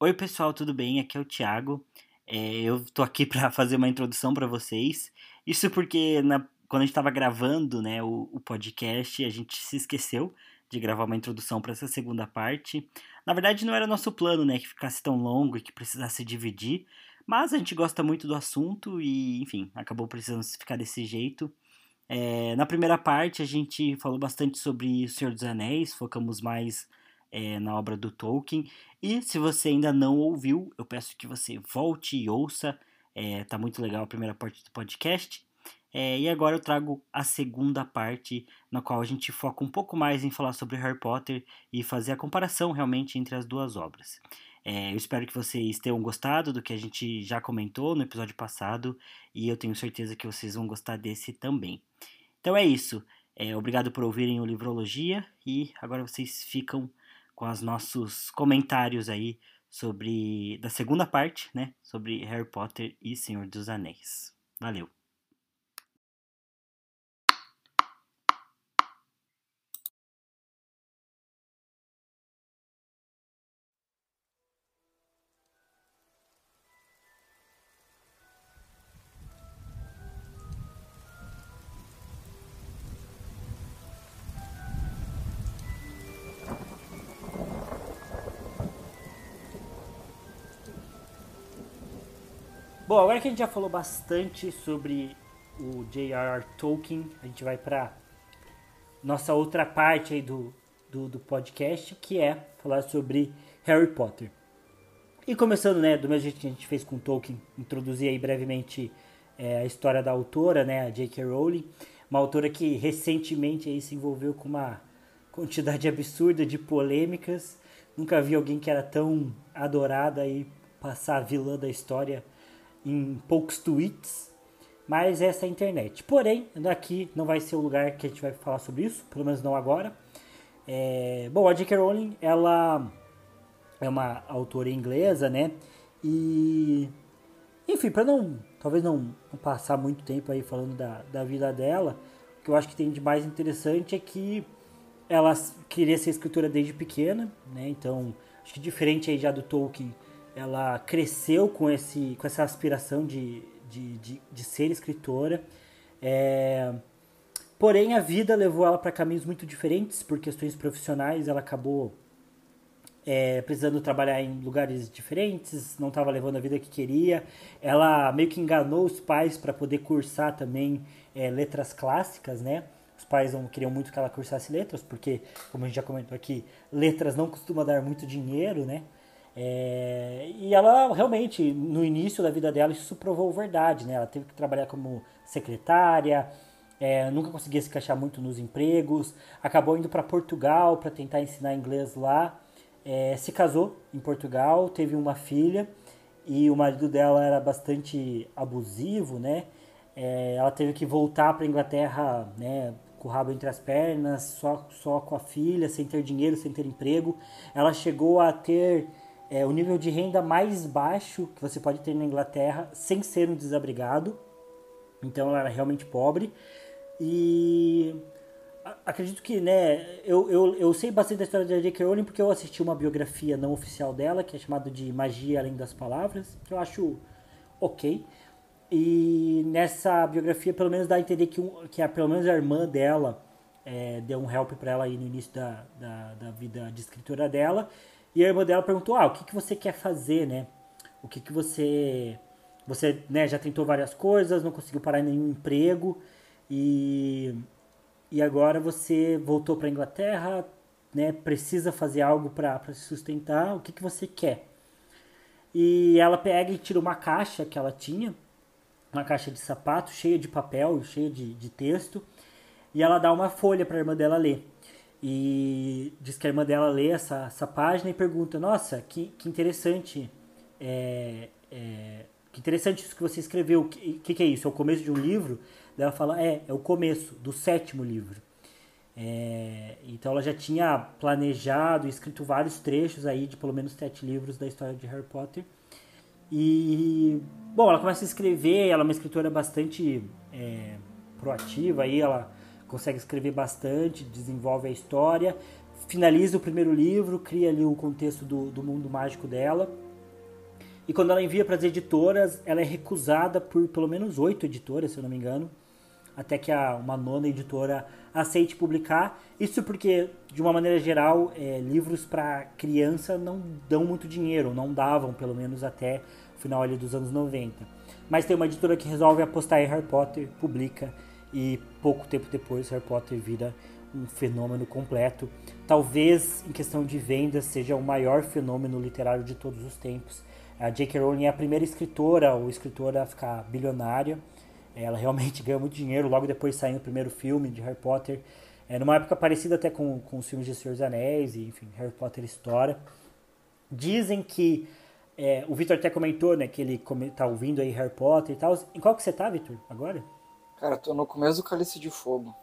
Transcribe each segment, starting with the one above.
Oi, pessoal, tudo bem? Aqui é o Thiago. É, eu tô aqui para fazer uma introdução para vocês. Isso porque na, quando a gente estava gravando né, o, o, podcast, a gente se esqueceu de gravar uma introdução para essa segunda parte. Na verdade, não era nosso plano, né, que ficasse tão longo e que precisasse dividir. Mas a gente gosta muito do assunto e, enfim, acabou precisando ficar desse jeito. É, na primeira parte, a gente falou bastante sobre O Senhor dos Anéis, focamos mais é, na obra do Tolkien. E se você ainda não ouviu, eu peço que você volte e ouça. É, tá muito legal a primeira parte do podcast. É, e agora eu trago a segunda parte, na qual a gente foca um pouco mais em falar sobre Harry Potter e fazer a comparação realmente entre as duas obras. É, eu espero que vocês tenham gostado do que a gente já comentou no episódio passado e eu tenho certeza que vocês vão gostar desse também. Então é isso. É, obrigado por ouvirem o Livrologia e agora vocês ficam com os nossos comentários aí sobre da segunda parte, né, sobre Harry Potter e Senhor dos Anéis. Valeu. Bom, agora que a gente já falou bastante sobre o J.R.R. Tolkien, a gente vai para nossa outra parte aí do, do, do, podcast, que é falar sobre Harry Potter. E começando, né, do mesmo jeito que a gente fez com Tolkien, introduzir aí brevemente é, a história da autora, né, a J.K. Rowling, uma autora que recentemente aí se envolveu com uma quantidade absurda de polêmicas. Nunca vi alguém que era tão adorada e passar a vilã da história em poucos tweets, mas essa é a internet. Porém, daqui não vai ser o lugar que a gente vai falar sobre isso, pelo menos não agora. É, bom, a J.K. Rowling, ela é uma autora inglesa, né? E, enfim, para não, talvez não, não, passar muito tempo aí falando da, da vida dela, o que eu acho que tem de mais interessante é que ela queria ser escritora desde pequena, né? Então, acho que diferente aí já do Tolkien, ela cresceu com, esse, com essa aspiração de, de, de, de ser escritora. É, porém, a vida levou ela para caminhos muito diferentes, por questões profissionais, ela acabou é, precisando trabalhar em lugares diferentes, não estava levando a vida que queria. Ela meio que enganou os pais para poder cursar também é, letras clássicas, né? Os pais não queriam muito que ela cursasse letras, porque, como a gente já comentou aqui, letras não costuma dar muito dinheiro, né? É, e ela realmente, no início da vida dela, isso provou verdade, né? Ela teve que trabalhar como secretária, é, nunca conseguia se encaixar muito nos empregos, acabou indo para Portugal para tentar ensinar inglês lá, é, se casou em Portugal, teve uma filha e o marido dela era bastante abusivo, né? É, ela teve que voltar para Inglaterra, né? Com o rabo entre as pernas, só, só com a filha, sem ter dinheiro, sem ter emprego. Ela chegou a ter é o nível de renda mais baixo que você pode ter na Inglaterra sem ser um desabrigado. Então ela era realmente pobre. E acredito que, né, eu, eu, eu sei bastante da história da J.K. Rowling porque eu assisti uma biografia não oficial dela, que é chamada de Magia Além das Palavras, que eu acho ok. E nessa biografia, pelo menos dá a entender que, um, que a, pelo menos a irmã dela é, deu um help para ela aí no início da, da, da vida de escritora dela. E a irmã dela perguntou: "Ah, o que que você quer fazer, né? O que que você você, né, já tentou várias coisas, não conseguiu parar em nenhum emprego e e agora você voltou para Inglaterra, né, precisa fazer algo para se sustentar, o que que você quer?" E ela pega e tira uma caixa que ela tinha, uma caixa de sapato cheia de papel, cheia de, de texto, e ela dá uma folha para a irmã dela ler. E diz que a irmã dela lê essa, essa página e pergunta: Nossa, que, que interessante. É, é, que interessante isso que você escreveu. O que, que, é isso? É o começo de um livro? Ela fala: É, é o começo do sétimo livro. É, então ela já tinha planejado e escrito vários trechos aí de pelo menos sete livros da história de Harry Potter. E, bom, ela começa a escrever, ela é uma escritora bastante é, proativa aí, ela consegue escrever bastante, desenvolve a história, finaliza o primeiro livro, cria ali o contexto do, do mundo mágico dela. E quando ela envia para as editoras, ela é recusada por pelo menos oito editoras, se eu não me engano, até que a, uma nona editora aceite publicar. Isso porque, de uma maneira geral, é, livros para criança não dão muito dinheiro, não davam, pelo menos até o final ali dos anos 90. Mas tem uma editora que resolve apostar em Harry Potter, publica, e pouco tempo depois Harry Potter vira um fenômeno completo. Talvez, em questão de vendas, seja o maior fenômeno literário de todos os tempos. A J.K. Rowling é a primeira escritora ou escritora a ficar bilionária. Ela realmente ganhou muito dinheiro logo depois de sair o primeiro filme de Harry Potter. É, numa época parecida até com, com os filmes de Senhor dos Anéis e, enfim, Harry Potter estoura. Dizem que é, o Victor até comentou, né, que ele tá ouvindo aí Harry Potter e tal. Em qual que você tá, Victor, agora? Cara, tô no começo do Cálice de Fogo.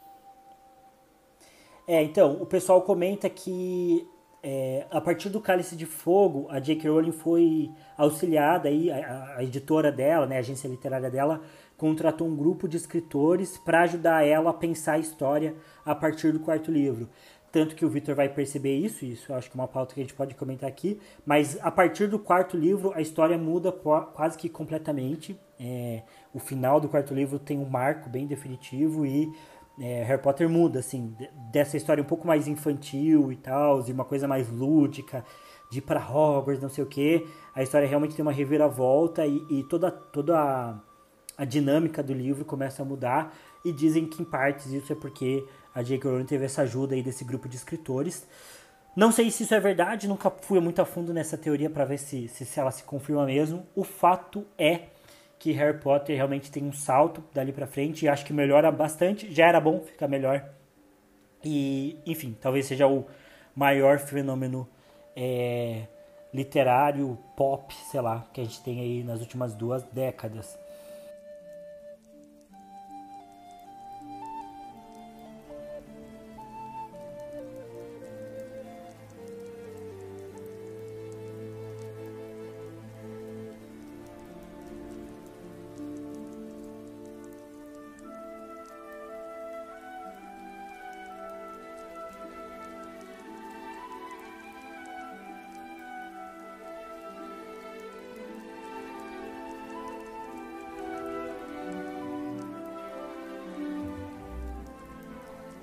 É, então, o pessoal comenta que é, a partir do Cálice de Fogo, a J.K. Rowling foi auxiliada aí, a, a, editora dela, né, a agência literária dela, contratou um grupo de escritores para ajudar ela a pensar a história a partir do quarto livro. Tanto que o Victor vai perceber isso, isso eu acho que é uma pauta que a gente pode comentar aqui, mas a partir do quarto livro a história muda quase que completamente. É, o final do quarto livro tem um marco bem definitivo e é, Harry Potter muda, assim, dessa história um pouco mais infantil e tal, de uma coisa mais lúdica, de ir pra Hogwarts, não sei o que. A história realmente tem uma reviravolta e, e toda, toda a a dinâmica do livro começa a mudar e dizem que em partes isso é porque a J.K. Rowling teve essa ajuda aí desse grupo de escritores. Não sei se isso é verdade, nunca fui muito a fundo nessa teoria para ver se, se, se ela se confirma mesmo. O fato é que Harry Potter realmente tem um salto dali para frente e acho que melhora bastante. Já era bom, fica melhor. E, enfim, talvez seja o maior fenômeno é, literário, pop, sei lá, que a gente tem aí nas últimas duas décadas.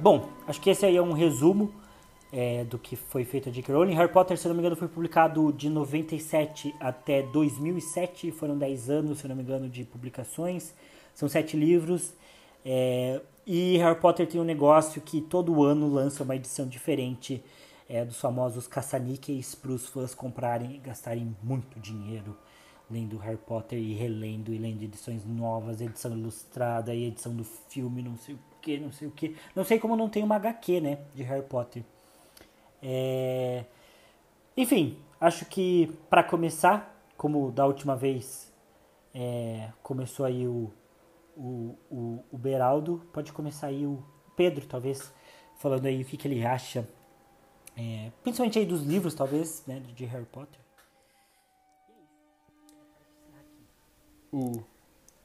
Bom, acho que esse aí é um resumo é, do que foi feito a J.K. Rowling. Harry Potter, se não me engano, foi publicado de 97 até 2007. Foram 10 anos, se não me engano, de publicações. São sete livros. É, e Harry Potter tem um negócio que todo ano lança uma edição diferente é, dos famosos caça-níqueis para os fãs comprarem e gastarem muito dinheiro lendo Harry Potter e relendo e lendo edições novas, edição ilustrada e edição do filme, não sei o que, não sei o que. Não sei como não tem uma HQ, né, de Harry Potter. É... Enfim, acho que para começar, como da última vez é, começou aí o, o, o, o Beraldo, pode começar aí o Pedro, talvez, falando aí o que, que ele acha, é, principalmente aí dos livros, talvez, né, de Harry Potter. O,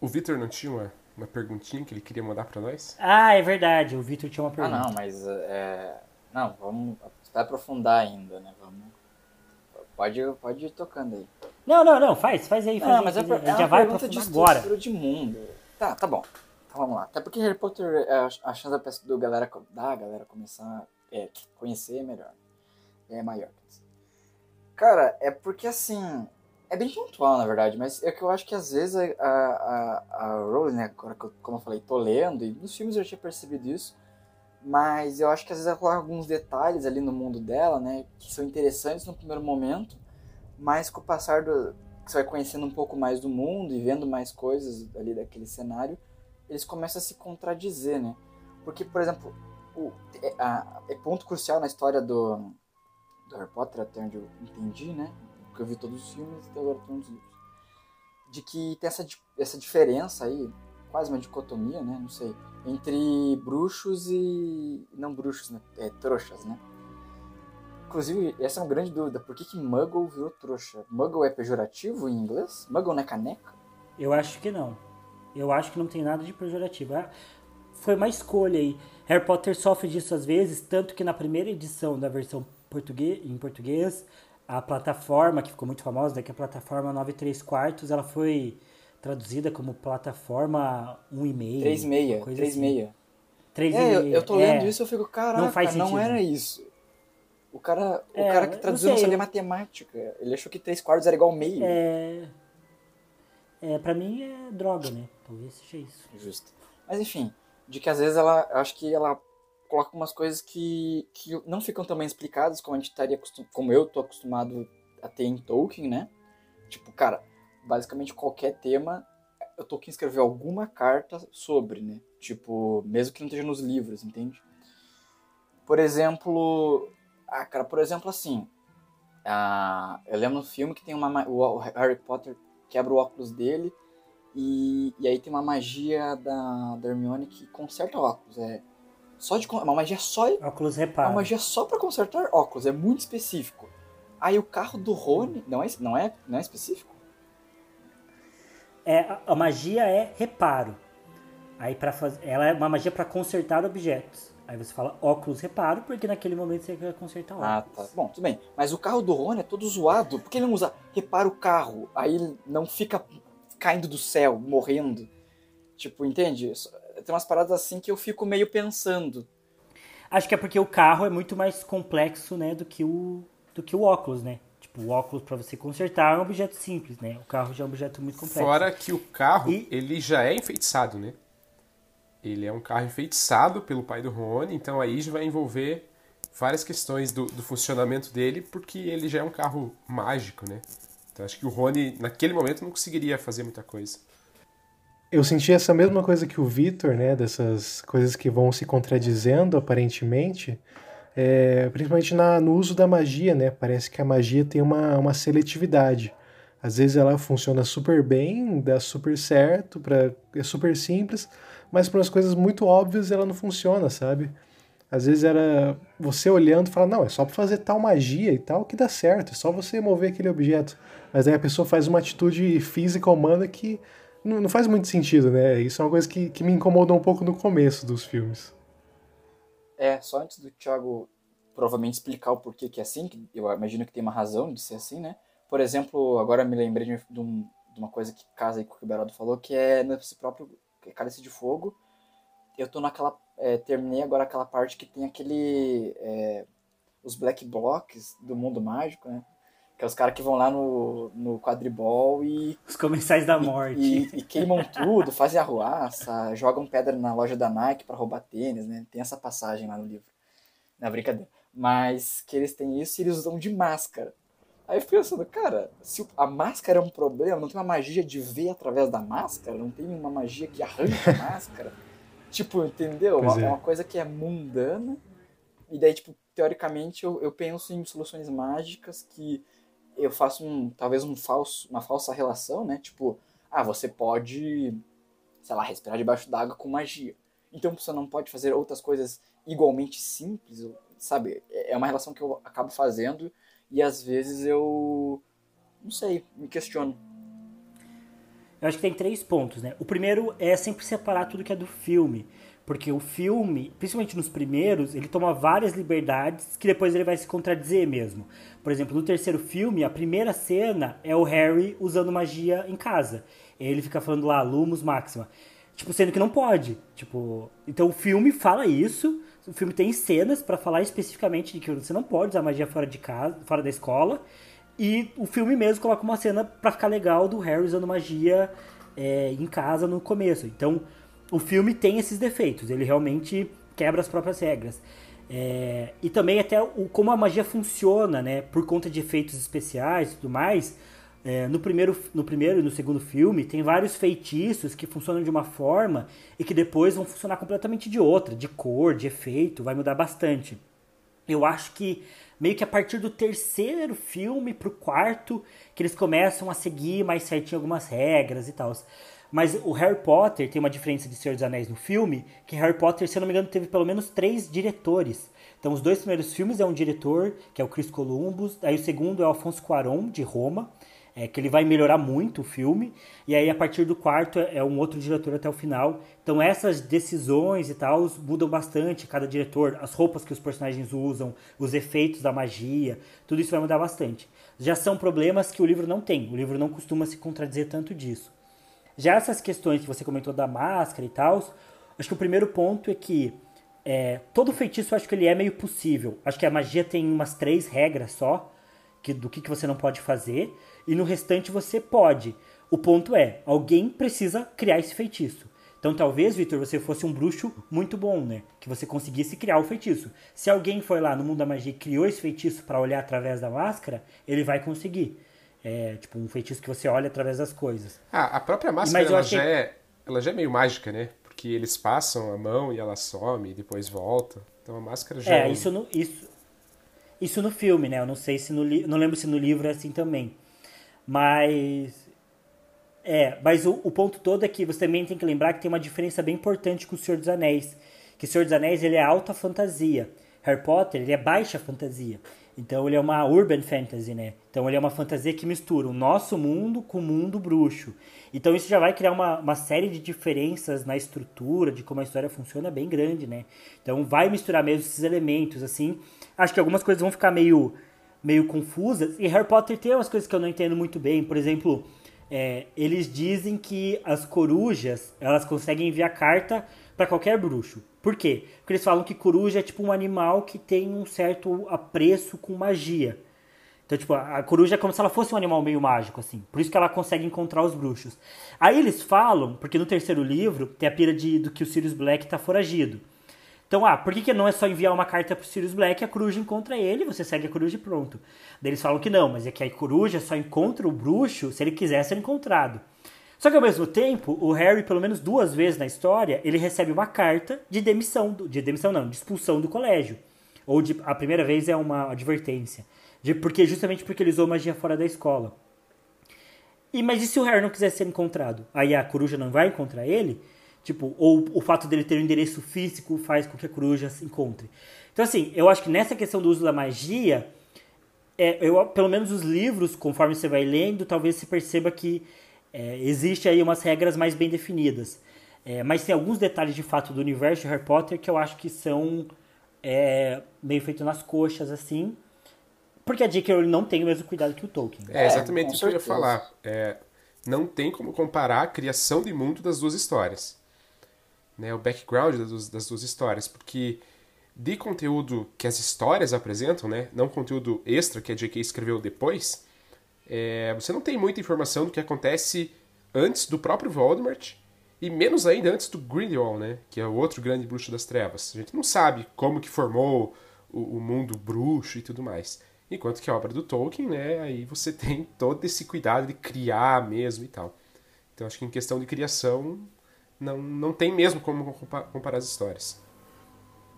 o Victor não tinha uma, uma perguntinha que ele queria mandar para nós? Ah, é verdade, o Vitor tinha uma pergunta. Ah, não, mas é... não, vamos vai aprofundar ainda, né? Vamos pode pode ir tocando aí. Não, não, não, faz, faz aí, faz não, aí, mas faz é, aí. é já vai pergunta de agora. de mundo. Tá, tá bom. Então vamos lá. Até porque Harry Potter, é, a chance da galera da galera começar é conhecer é melhor. É maior. Cara, é porque assim, é bem pontual, na verdade, mas é que eu acho que às vezes a, a, a Rose, né, como eu falei, tô lendo, e nos filmes eu tinha percebido isso, mas eu acho que às vezes ela coloca alguns detalhes ali no mundo dela, né, que são interessantes no primeiro momento, mas com o passar do. que você vai conhecendo um pouco mais do mundo e vendo mais coisas ali daquele cenário, eles começam a se contradizer, né? Porque, por exemplo, o, é, a, é ponto crucial na história do, do Harry Potter, até onde eu entendi, né? Porque eu vi todos os filmes e agora todos os livros. De que tem essa, essa diferença aí, quase uma dicotomia, né? Não sei. Entre bruxos e. Não bruxos, né? É, trouxas, né? Inclusive, essa é uma grande dúvida. Por que, que Muggle virou trouxa? Muggle é pejorativo em inglês? Muggle não é caneca? Eu acho que não. Eu acho que não tem nada de pejorativo. Ah, foi uma escolha aí. Harry Potter sofre disso às vezes, tanto que na primeira edição da versão português, em português, a plataforma, que ficou muito famosa, né, que é a plataforma 9 3 quartos, ela foi traduzida como plataforma 1,5. 3,6. 3,6. Assim. 3 é, eu, eu tô lendo é, isso e eu fico, caraca, não, faz não era isso. O cara, o É, cara que traduziu não sei, sabia matemática. Ele achou que 3 quartos era igual meio. É, é, pra mim é droga, né? Talvez seja isso. Justo. Mas enfim, de que às vezes ela, acho que ela coloca umas coisas que, que não ficam tão bem explicadas como a gente estaria como eu tô acostumado a ter em Tolkien, né? Tipo, cara, basicamente qualquer tema, o Tolkien escreveu alguma carta sobre, né? Tipo, mesmo que não esteja nos livros, entende? Por exemplo, ah, cara, por exemplo assim, ah, eu lembro no filme que tem uma ma- o o Harry Potter quebra o óculos dele e, e aí tem uma magia da, da Hermione que conserta óculos. É só de con- uma magia só Óculos é uma reparo. magia só para consertar óculos, é muito específico. Aí o carro do Rony não é não é não é específico. É, a, magia é reparo. Aí para fazer, ela é uma magia para consertar objetos. Aí você fala óculos reparo porque naquele momento você quer consertar Ah, óculos. tá. Bom, tudo bem. Mas o carro do Rony é todo zoado. Por que ele não usa repara o carro? Aí ele não fica caindo do céu, morrendo. Tipo, entende? Tem umas paradas assim que eu fico meio pensando. Acho que é porque o carro é muito mais complexo, né, do que o do que o óculos, né? Tipo, o óculos para você consertar é um objeto simples, né? O carro já é um objeto muito complexo. Fora que o carro, E- ele já é enfeitiçado, né? Ele é um carro enfeitiçado pelo pai do Rony, então aí já vai envolver várias questões do, do funcionamento dele, porque ele já é um carro mágico, né? Então acho que o Rony, naquele momento, não conseguiria fazer muita coisa. Eu senti essa mesma coisa que o Vitor, né? Dessas coisas que vão se contradizendo aparentemente, é, principalmente na, no uso da magia, né? Parece que a magia tem uma, uma seletividade. Às vezes ela funciona super bem, dá super certo, pra, é super simples, mas para umas coisas muito óbvias ela não funciona, sabe? Às vezes era você olhando e falar, não, é só pra fazer tal magia e tal que dá certo, é só você mover aquele objeto. Mas aí a pessoa faz uma atitude física humana que não, não faz muito sentido, né? Isso é uma coisa que, que me incomodou um pouco no começo dos filmes. É, só antes do Thiago provavelmente explicar o porquê que é assim, que eu imagino que tem uma razão de ser assim, né? Por exemplo, agora me lembrei de, um- de uma coisa que casa aí com o que o Beraldo falou, que é nesse próprio Cálice de Fogo. Eu tô naquela. é, terminei agora aquela parte que tem aquele. é, os black blocks do mundo mágico, né? Que é os caras que vão lá no, no quadribol e Os comensais da morte. e, e queimam tudo, fazem arruaça, jogam pedra na loja da Nike pra roubar tênis, né? Tem essa passagem lá no livro. Na brincadeira. Mas que eles têm isso e eles usam de máscara. Aí eu fico pensando, cara, se a máscara é um problema, não tem uma magia de ver através da máscara, não tem uma magia que arranca a máscara. Tipo, entendeu? Uma- é. uma coisa que é mundana. E daí, tipo, teoricamente, eu, eu penso em soluções mágicas que eu faço um, talvez um falso, uma falsa relação, né? Tipo, ah, você pode, sei lá, respirar debaixo d'água com magia. Então você não pode fazer outras coisas igualmente simples, sabe? É é uma relação que eu acabo fazendo e às vezes eu não sei, me questiono. Eu acho que tem três pontos, né? O primeiro é sempre separar tudo que é do filme. Porque o filme, principalmente nos primeiros, ele toma várias liberdades que depois ele vai se contradizer mesmo. Por exemplo, no terceiro filme, a primeira cena é o Harry usando magia em casa. Ele fica falando lá, Lumos Máxima. Tipo, sendo que não pode. Tipo, então o filme fala isso. O filme tem cenas pra falar especificamente de que você não pode usar magia fora de casa, fora da escola. E o filme mesmo coloca uma cena pra ficar legal do Harry usando magia é, em casa no começo. Então, o filme tem esses defeitos. Ele realmente quebra as próprias regras. É, e também até o, como a magia funciona, né? Por conta de efeitos especiais e tudo mais. É, no, primeiro, no primeiro e no segundo filme, tem vários feitiços que funcionam de uma forma e que depois vão funcionar completamente de outra, de cor, de efeito, vai mudar bastante. Eu acho que meio que a partir do terceiro filme pro quarto que eles começam a seguir mais certinho algumas regras e tal. Mas o Harry Potter tem uma diferença de Senhor dos Anéis no filme, que Harry Potter, se eu não me engano, teve pelo menos três diretores. Então os dois primeiros filmes é um diretor, que é o Chris Columbus, aí o segundo é o Alfonso Cuarón, de Roma, é, que ele vai melhorar muito o filme, e aí a partir do quarto é um outro diretor até o final. Então essas decisões e tal mudam bastante, cada diretor, as roupas que os personagens usam, os efeitos da magia, tudo isso vai mudar bastante. Já são problemas que o livro não tem, o livro não costuma se contradizer tanto disso. Já essas questões que você comentou da máscara e tal, acho que o primeiro ponto é que é, todo feitiço acho que ele é meio possível. Acho que a magia tem umas três regras só, que, do que, que você não pode fazer e no restante você pode. O ponto é, alguém precisa criar esse feitiço. Então talvez, Victor, você fosse um bruxo muito bom, né? Que você conseguisse criar o feitiço. Se alguém foi lá no mundo da magia e criou esse feitiço para olhar através da máscara, ele vai conseguir. É tipo um feitiço que você olha através das coisas. Ah, a própria máscara ela, achei... já é, ela já é meio mágica, né? Porque eles passam a mão e ela some e depois volta. Então a máscara já é. É, isso no, isso, isso no filme, né? Eu não sei se no não lembro se no livro é assim também. Mas. É, mas o, o, ponto todo é que você também tem que lembrar que tem uma diferença bem importante com o Senhor dos Anéis. Que o Senhor dos Anéis ele é alta fantasia. Harry Potter ele é baixa fantasia. Então ele é uma urban fantasy, né? Então ele é uma fantasia que mistura o nosso mundo com o mundo bruxo. Então isso já vai criar uma, uma série de diferenças na estrutura, de como a história funciona, bem grande, né? Então vai misturar mesmo esses elementos, assim. Acho que algumas coisas vão ficar meio meio confusas. E Harry Potter tem umas coisas que eu não entendo muito bem. Por exemplo, é, eles dizem que as corujas elas conseguem enviar carta para qualquer bruxo. Por quê? Porque eles falam que coruja é tipo um animal que tem um certo apreço com magia. Então, tipo, a coruja é como se ela fosse um animal meio mágico, assim. Por isso que ela consegue encontrar os bruxos. Aí eles falam, porque no terceiro livro tem a pira de, do que o Sirius Black tá foragido. Então, ah, por que, que não é só enviar uma carta pro Sirius Black, a coruja encontra ele, você segue a coruja e pronto. Daí eles falam que não, mas é que a coruja só encontra o bruxo se ele quiser ser encontrado. Só que ao mesmo tempo, o Harry, pelo menos duas vezes na história, ele recebe uma carta de demissão, de demissão não, de expulsão do colégio. Ou de, a primeira vez é uma advertência. De, porque, justamente porque ele usou magia fora da escola. E, mas e se o Harry não quiser ser encontrado? Aí a coruja não vai encontrar ele? Tipo, ou o fato dele ter um endereço físico faz com que a coruja se encontre. Então, assim, eu acho que nessa questão do uso da magia, é, eu, pelo menos os livros, conforme você vai lendo, talvez se perceba que é, existe aí umas regras mais bem definidas. É, mas tem alguns detalhes de fato do universo de Harry Potter que eu acho que são é, meio feito nas coxas, assim. Porque a J.K. Rowling não tem o mesmo cuidado que o Tolkien. É, exatamente isso que eu ia falar. É, não tem como comparar a criação de mundo das duas histórias né, o background das, das duas histórias, porque de conteúdo que as histórias apresentam, né, não conteúdo extra que a J.K. escreveu depois, é, você não tem muita informação do que acontece antes do próprio Voldemort e menos ainda antes do Grindelwald, né, que é o outro grande bruxo das trevas. A gente não sabe como que formou o, o mundo bruxo e tudo mais. Enquanto que a obra do Tolkien, né, aí você tem todo esse cuidado de criar mesmo e tal. Então acho que em questão de criação não, não tem mesmo como comparar as histórias.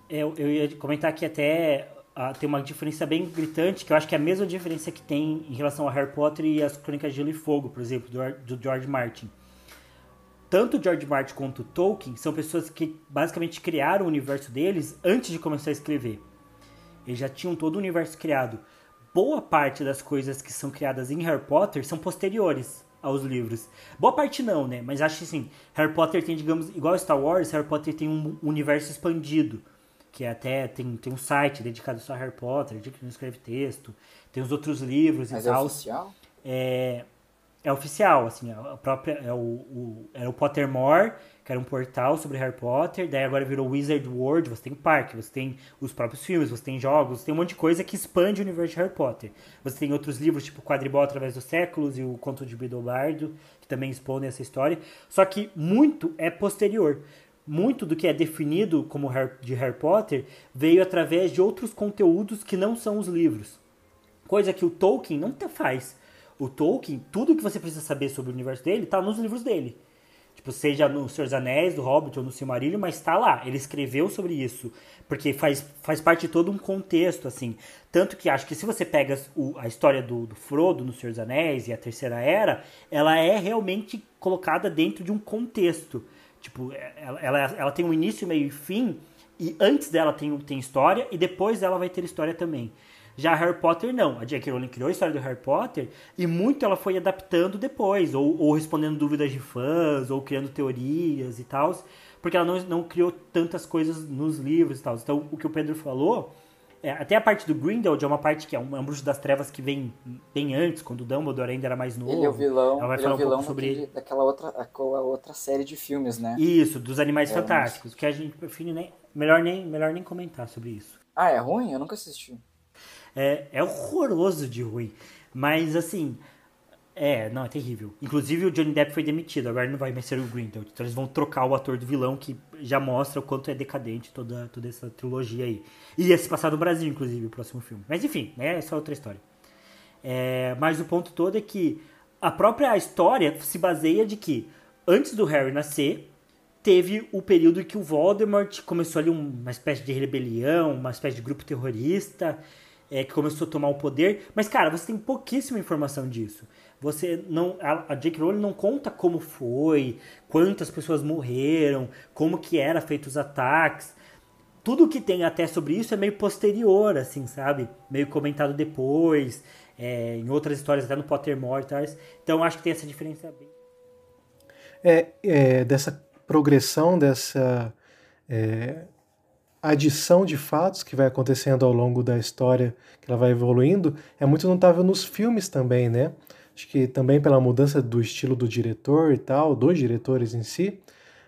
Eu, eu ia comentar que até uh, tem uma diferença bem gritante, que eu acho que é a mesma diferença que tem em relação a Harry Potter e as Crônicas de Gelo e Fogo, por exemplo, do, do George Martin. Tanto George Martin quanto Tolkien são pessoas que basicamente criaram o universo deles antes de começar a escrever. Eles já tinham todo o universo criado. Boa parte das coisas que são criadas em Harry Potter são posteriores aos livros. Boa parte não, né? Mas acho que assim, Harry Potter tem, digamos, igual Star Wars, Harry Potter tem um universo expandido. Que até tem, tem um site dedicado só a Harry Potter, de que não escreve texto. Tem os outros livros Mas e é tal. oficial? É, é oficial, assim, a própria, é o, o, era o Pottermore, que era um portal sobre Harry Potter, daí agora virou Wizard World, você tem parque, você tem os próprios filmes, você tem jogos, você tem um monte de coisa que expande o universo de Harry Potter. Você tem outros livros, tipo Quadribol através dos séculos e o Conto de Bidobardo, que também expõem essa história, só que muito é posterior. Muito do que é definido como de Harry Potter veio através de outros conteúdos que não são os livros. Coisa que o Tolkien não faz o Tolkien, tudo que você precisa saber sobre o universo dele está nos livros dele. Tipo, seja no Senhor dos Anéis, do Hobbit ou no Silmarillion, mas está lá. Ele escreveu sobre isso. Porque faz, faz parte de todo um contexto, assim. Tanto que acho que se você pega o, a história do, do, Frodo no Senhor dos Anéis e a Terceira Era, ela é realmente colocada dentro de um contexto. Tipo, ela, ela, ela tem um início, meio e fim, e antes dela tem, tem história, e depois dela vai ter história também. Já Harry Potter não. A J.K. Rowling criou a história do Harry Potter e muito ela foi adaptando depois, ou, ou respondendo dúvidas de fãs, ou criando teorias e tal, porque ela não, não criou tantas coisas nos livros e tal. Então, o que o Pedro falou, é, até a parte do Grindelwald é uma parte que é um, é um bruxo das trevas que vem bem antes, quando o Dumbledore ainda era mais novo. Ele é o vilão, ela vai ele falar é o vilão um pouco sobre daquele- daquela outra, aquela outra série de filmes, né? isso, dos Animais É, Fantásticos, que a gente prefere nem melhor nem melhor nem comentar sobre isso. Ah, é ruim? Eu nunca assisti. É, é horroroso de ruim. Mas assim. É, não, é terrível. Inclusive o Johnny Depp foi demitido, agora não vai mais ser o Grindelwald. Então eles vão trocar o ator do vilão, que já mostra o quanto é decadente toda, toda essa trilogia aí. E ia se passar no Brasil, inclusive, o próximo filme. Mas enfim, né, é outra história. É, mas o ponto todo é que a própria história se baseia de que antes do Harry nascer, teve o período em que o Voldemort começou ali uma espécie de rebelião, uma espécie de grupo terrorista, é, que começou a tomar o poder. Mas, cara, você tem pouquíssima informação disso. Você não. A, a J.K. Rowling não conta como foi, quantas pessoas morreram, como que era feito os ataques. Tudo que tem até sobre isso é meio posterior, assim, sabe? Meio comentado depois, é, em outras histórias, até no Pottermore e. Então, acho que tem essa diferença bem. É, é, dessa progressão, dessa é, adição de fatos que vai acontecendo ao longo da história, que ela vai evoluindo, é muito notável nos filmes também, né? Acho que também pela mudança do estilo do diretor e tal, dos diretores em si.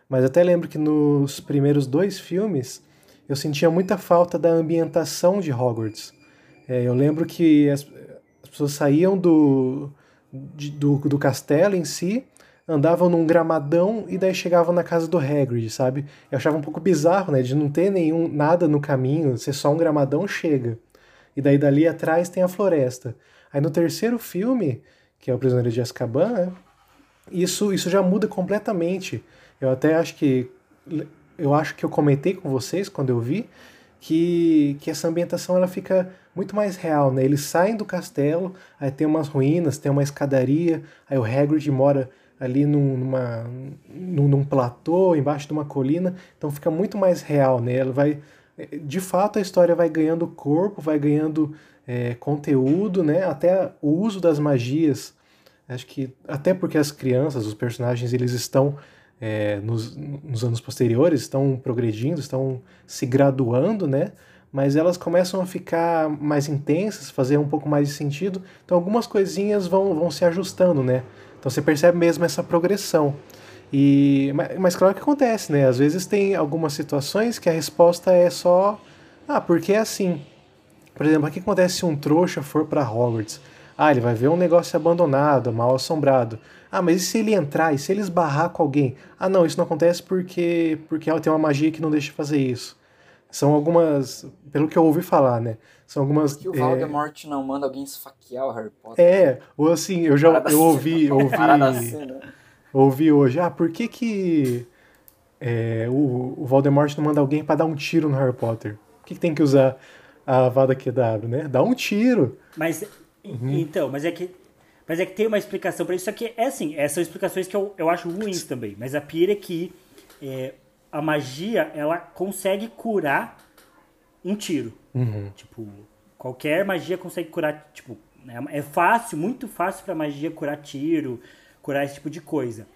Mas até lembro que nos primeiros dois filmes eu sentia muita falta da ambientação de Hogwarts. É, eu lembro que as, as pessoas saíam do, de- do, do castelo em si, andavam num gramadão e daí chegavam na casa do Hagrid, sabe? Eu achava um pouco bizarro, né, de não ter nenhum nada no caminho, ser só um gramadão chega. E daí dali atrás tem a floresta. Aí no terceiro filme, que é o Prisioneiro de Azkaban, né, isso, isso já muda completamente. Eu até acho que eu acho que eu comentei com vocês quando eu vi que, que essa ambientação ela fica muito mais real, né? Eles saem do castelo, aí tem umas ruínas, tem uma escadaria, aí o Hagrid mora ali num, numa, num, num platô, embaixo de uma colina, então fica muito mais real, né? Ela vai, de fato a história vai ganhando corpo, vai ganhando é, conteúdo, né? Até o uso das magias Acho que até porque as crianças, os personagens, eles estão é, nos, nos anos posteriores, estão progredindo, estão se graduando, né? Mas elas começam a ficar mais intensas, fazer um pouco mais de sentido. Então algumas coisinhas vão, vão se ajustando, né? Então você percebe mesmo essa progressão. E, mas, mas claro que acontece, né? Às vezes tem algumas situações que a resposta é só, ah, porque é assim. Por exemplo, o que acontece se um trouxa for para Hogwarts? Ah, ele vai ver um negócio abandonado, mal assombrado. Ah, mas e se ele entrar? E se ele esbarrar com alguém? Ah, não, isso não acontece porque porque ela tem uma magia que não deixa fazer isso. São algumas, pelo que eu ouvi falar, né? São algumas Que o é, Voldemort não manda alguém esfaquear o Harry Potter. é, ou assim, eu já eu ouvi, eu ouvi, assim, né? ouvi hoje, ah, por que que é, o, o Voldemort não manda alguém pra dar um tiro no Harry Potter? Por que, que tem que usar a Avada Kedavra, né? Dá um tiro. Mas, Uhum. então, mas é que. Mas é que tem uma explicação pra isso. Só que é assim, essas são explicações que eu, eu acho ruins também. Mas a pira é que é, a magia, ela consegue curar um tiro. Tipo, qualquer magia consegue curar, tipo, né, é fácil, muito fácil pra magia curar tiro, curar esse tipo de coisa.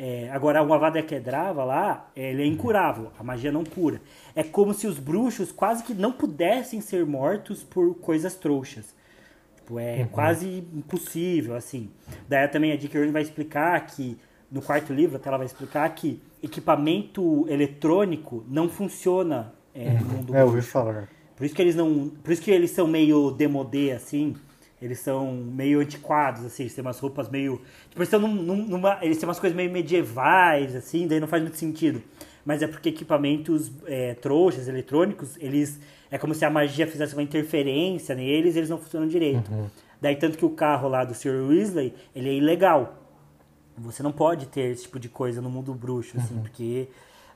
É, agora, o Avada Kedavra lá, ele é incurável, a magia não cura. É como se os bruxos quase que não pudessem ser mortos por coisas trouxas. Tipo, é quase impossível, assim. Daí também a J.K. Rowling vai explicar que, no quarto livro, até ela vai explicar que equipamento eletrônico não funciona é, no mundo É, eu ouvi falar. Por isso que eles não. Por isso que eles são meio demodê, assim. Eles são meio antiquados, assim, eles têm umas roupas meio. Tipo, eles estão num- num- numa. Eles têm umas coisas meio medievais, assim, daí não faz muito sentido. Mas é porque equipamentos é, trouxas, eletrônicos, eles. É como se a magia fizesse uma interferência neles e eles não funcionam direito. Daí tanto que o carro lá do Sr. Weasley, ele é ilegal. Você não pode ter esse tipo de coisa no mundo bruxo, assim, porque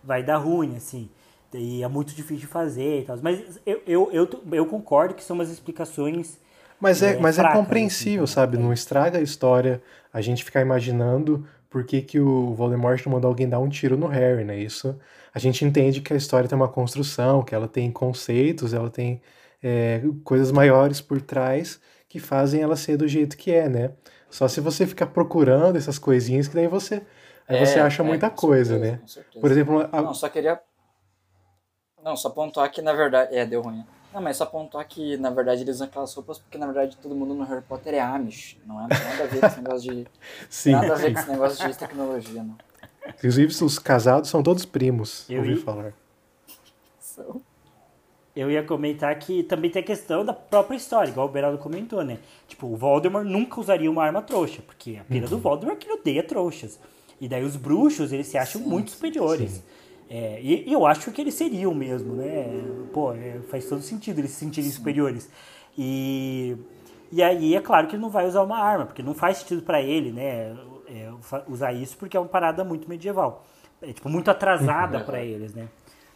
vai dar ruim, assim. E é muito difícil de fazer e tal. Mas eu, eu, eu, eu concordo que são umas explicações. Mas é, É, mas é fracas, compreensível, assim, sabe? é. Não estraga a história a gente ficar imaginando por que, que o Voldemort não mandou alguém dar um tiro no Harry, né? Isso a gente entende que a história tem uma construção, que ela tem conceitos, ela tem é, coisas maiores por trás que fazem ela ser do jeito que é, né? Só se você ficar procurando essas coisinhas que daí você, aí É, você acha é, muita com coisa, certeza, né? com certeza. Por exemplo, a- Não, só queria. Não, só pontuar que na verdade. É, deu ruim. Não, mas só pontuar que na verdade eles usam aquelas roupas porque na verdade todo mundo no Harry Potter é Amish. Não é nada a ver com esse negócio de. sim, nada a ver sim. com esse negócio de tecnologia, não. Inclusive, os casados são todos primos, Eu ouvi ia- falar. São- Eu ia comentar que também tem a questão da própria história, igual o Beraldo comentou, né? Tipo, o Voldemort nunca usaria uma arma trouxa, porque a pira do Voldemort é que ele odeia trouxas. E daí os bruxos, eles se acham muito superiores. É, e, e eu acho que eles seriam mesmo, né? Pô, é, faz todo sentido eles se sentirem superiores. E, e aí é claro que ele não vai usar uma arma, porque não faz sentido pra ele, né? é, usar isso porque é uma parada muito medieval. É tipo, muito atrasada pra eles, né?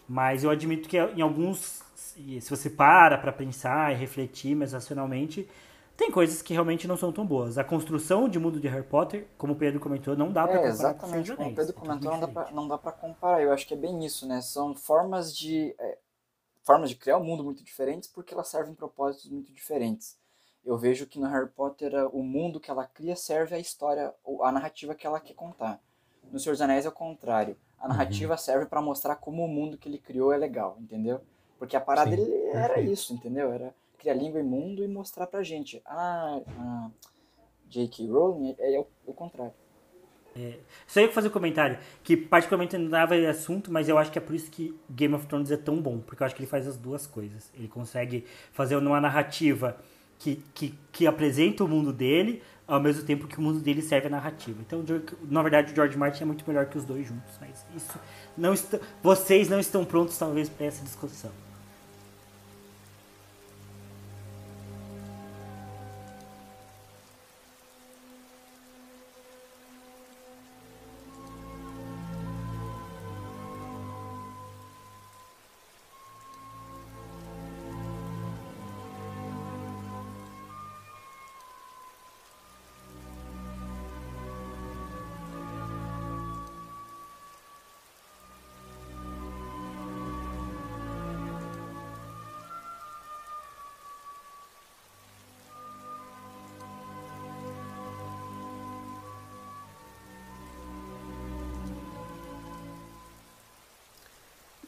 Mas eu admito que em alguns, se você para pra pensar e refletir mais racionalmente, tem coisas que realmente não são tão boas. A construção de mundo de Harry Potter, como o Pedro comentou, não dá pra É, comparar com Senhor exatamente. dos Como o. Pedro É comentou, não dá, diferente. pra, não dá pra comparar. Eu acho que é bem isso, né? São formas de. é, formas de criar um mundo muito diferentes porque elas servem propósitos muito diferentes. Eu vejo que no Harry Potter a- o mundo que ela cria serve à história, ou a narrativa que ela quer contar. No Senhor dos Anéis é o contrário. A narrativa serve pra mostrar como o mundo que ele criou é legal, entendeu? Porque a parada Sim, dele era perfeito. isso, entendeu? Era criar língua e mundo e mostrar pra gente. Ah, a J.K. Rowling é, é o, o contrário. Só eu que fazer um comentário, que particularmente não dava assunto, mas eu acho que é por isso que Game of Thrones é tão bom, porque eu acho que ele faz as duas coisas. Ele consegue fazer uma narrativa que, que, que apresenta o mundo dele, ao mesmo tempo que o mundo dele serve a narrativa. Então, na verdade, o George Martin é muito melhor que os dois juntos, mas isso não está, vocês não estão prontos talvez para essa discussão.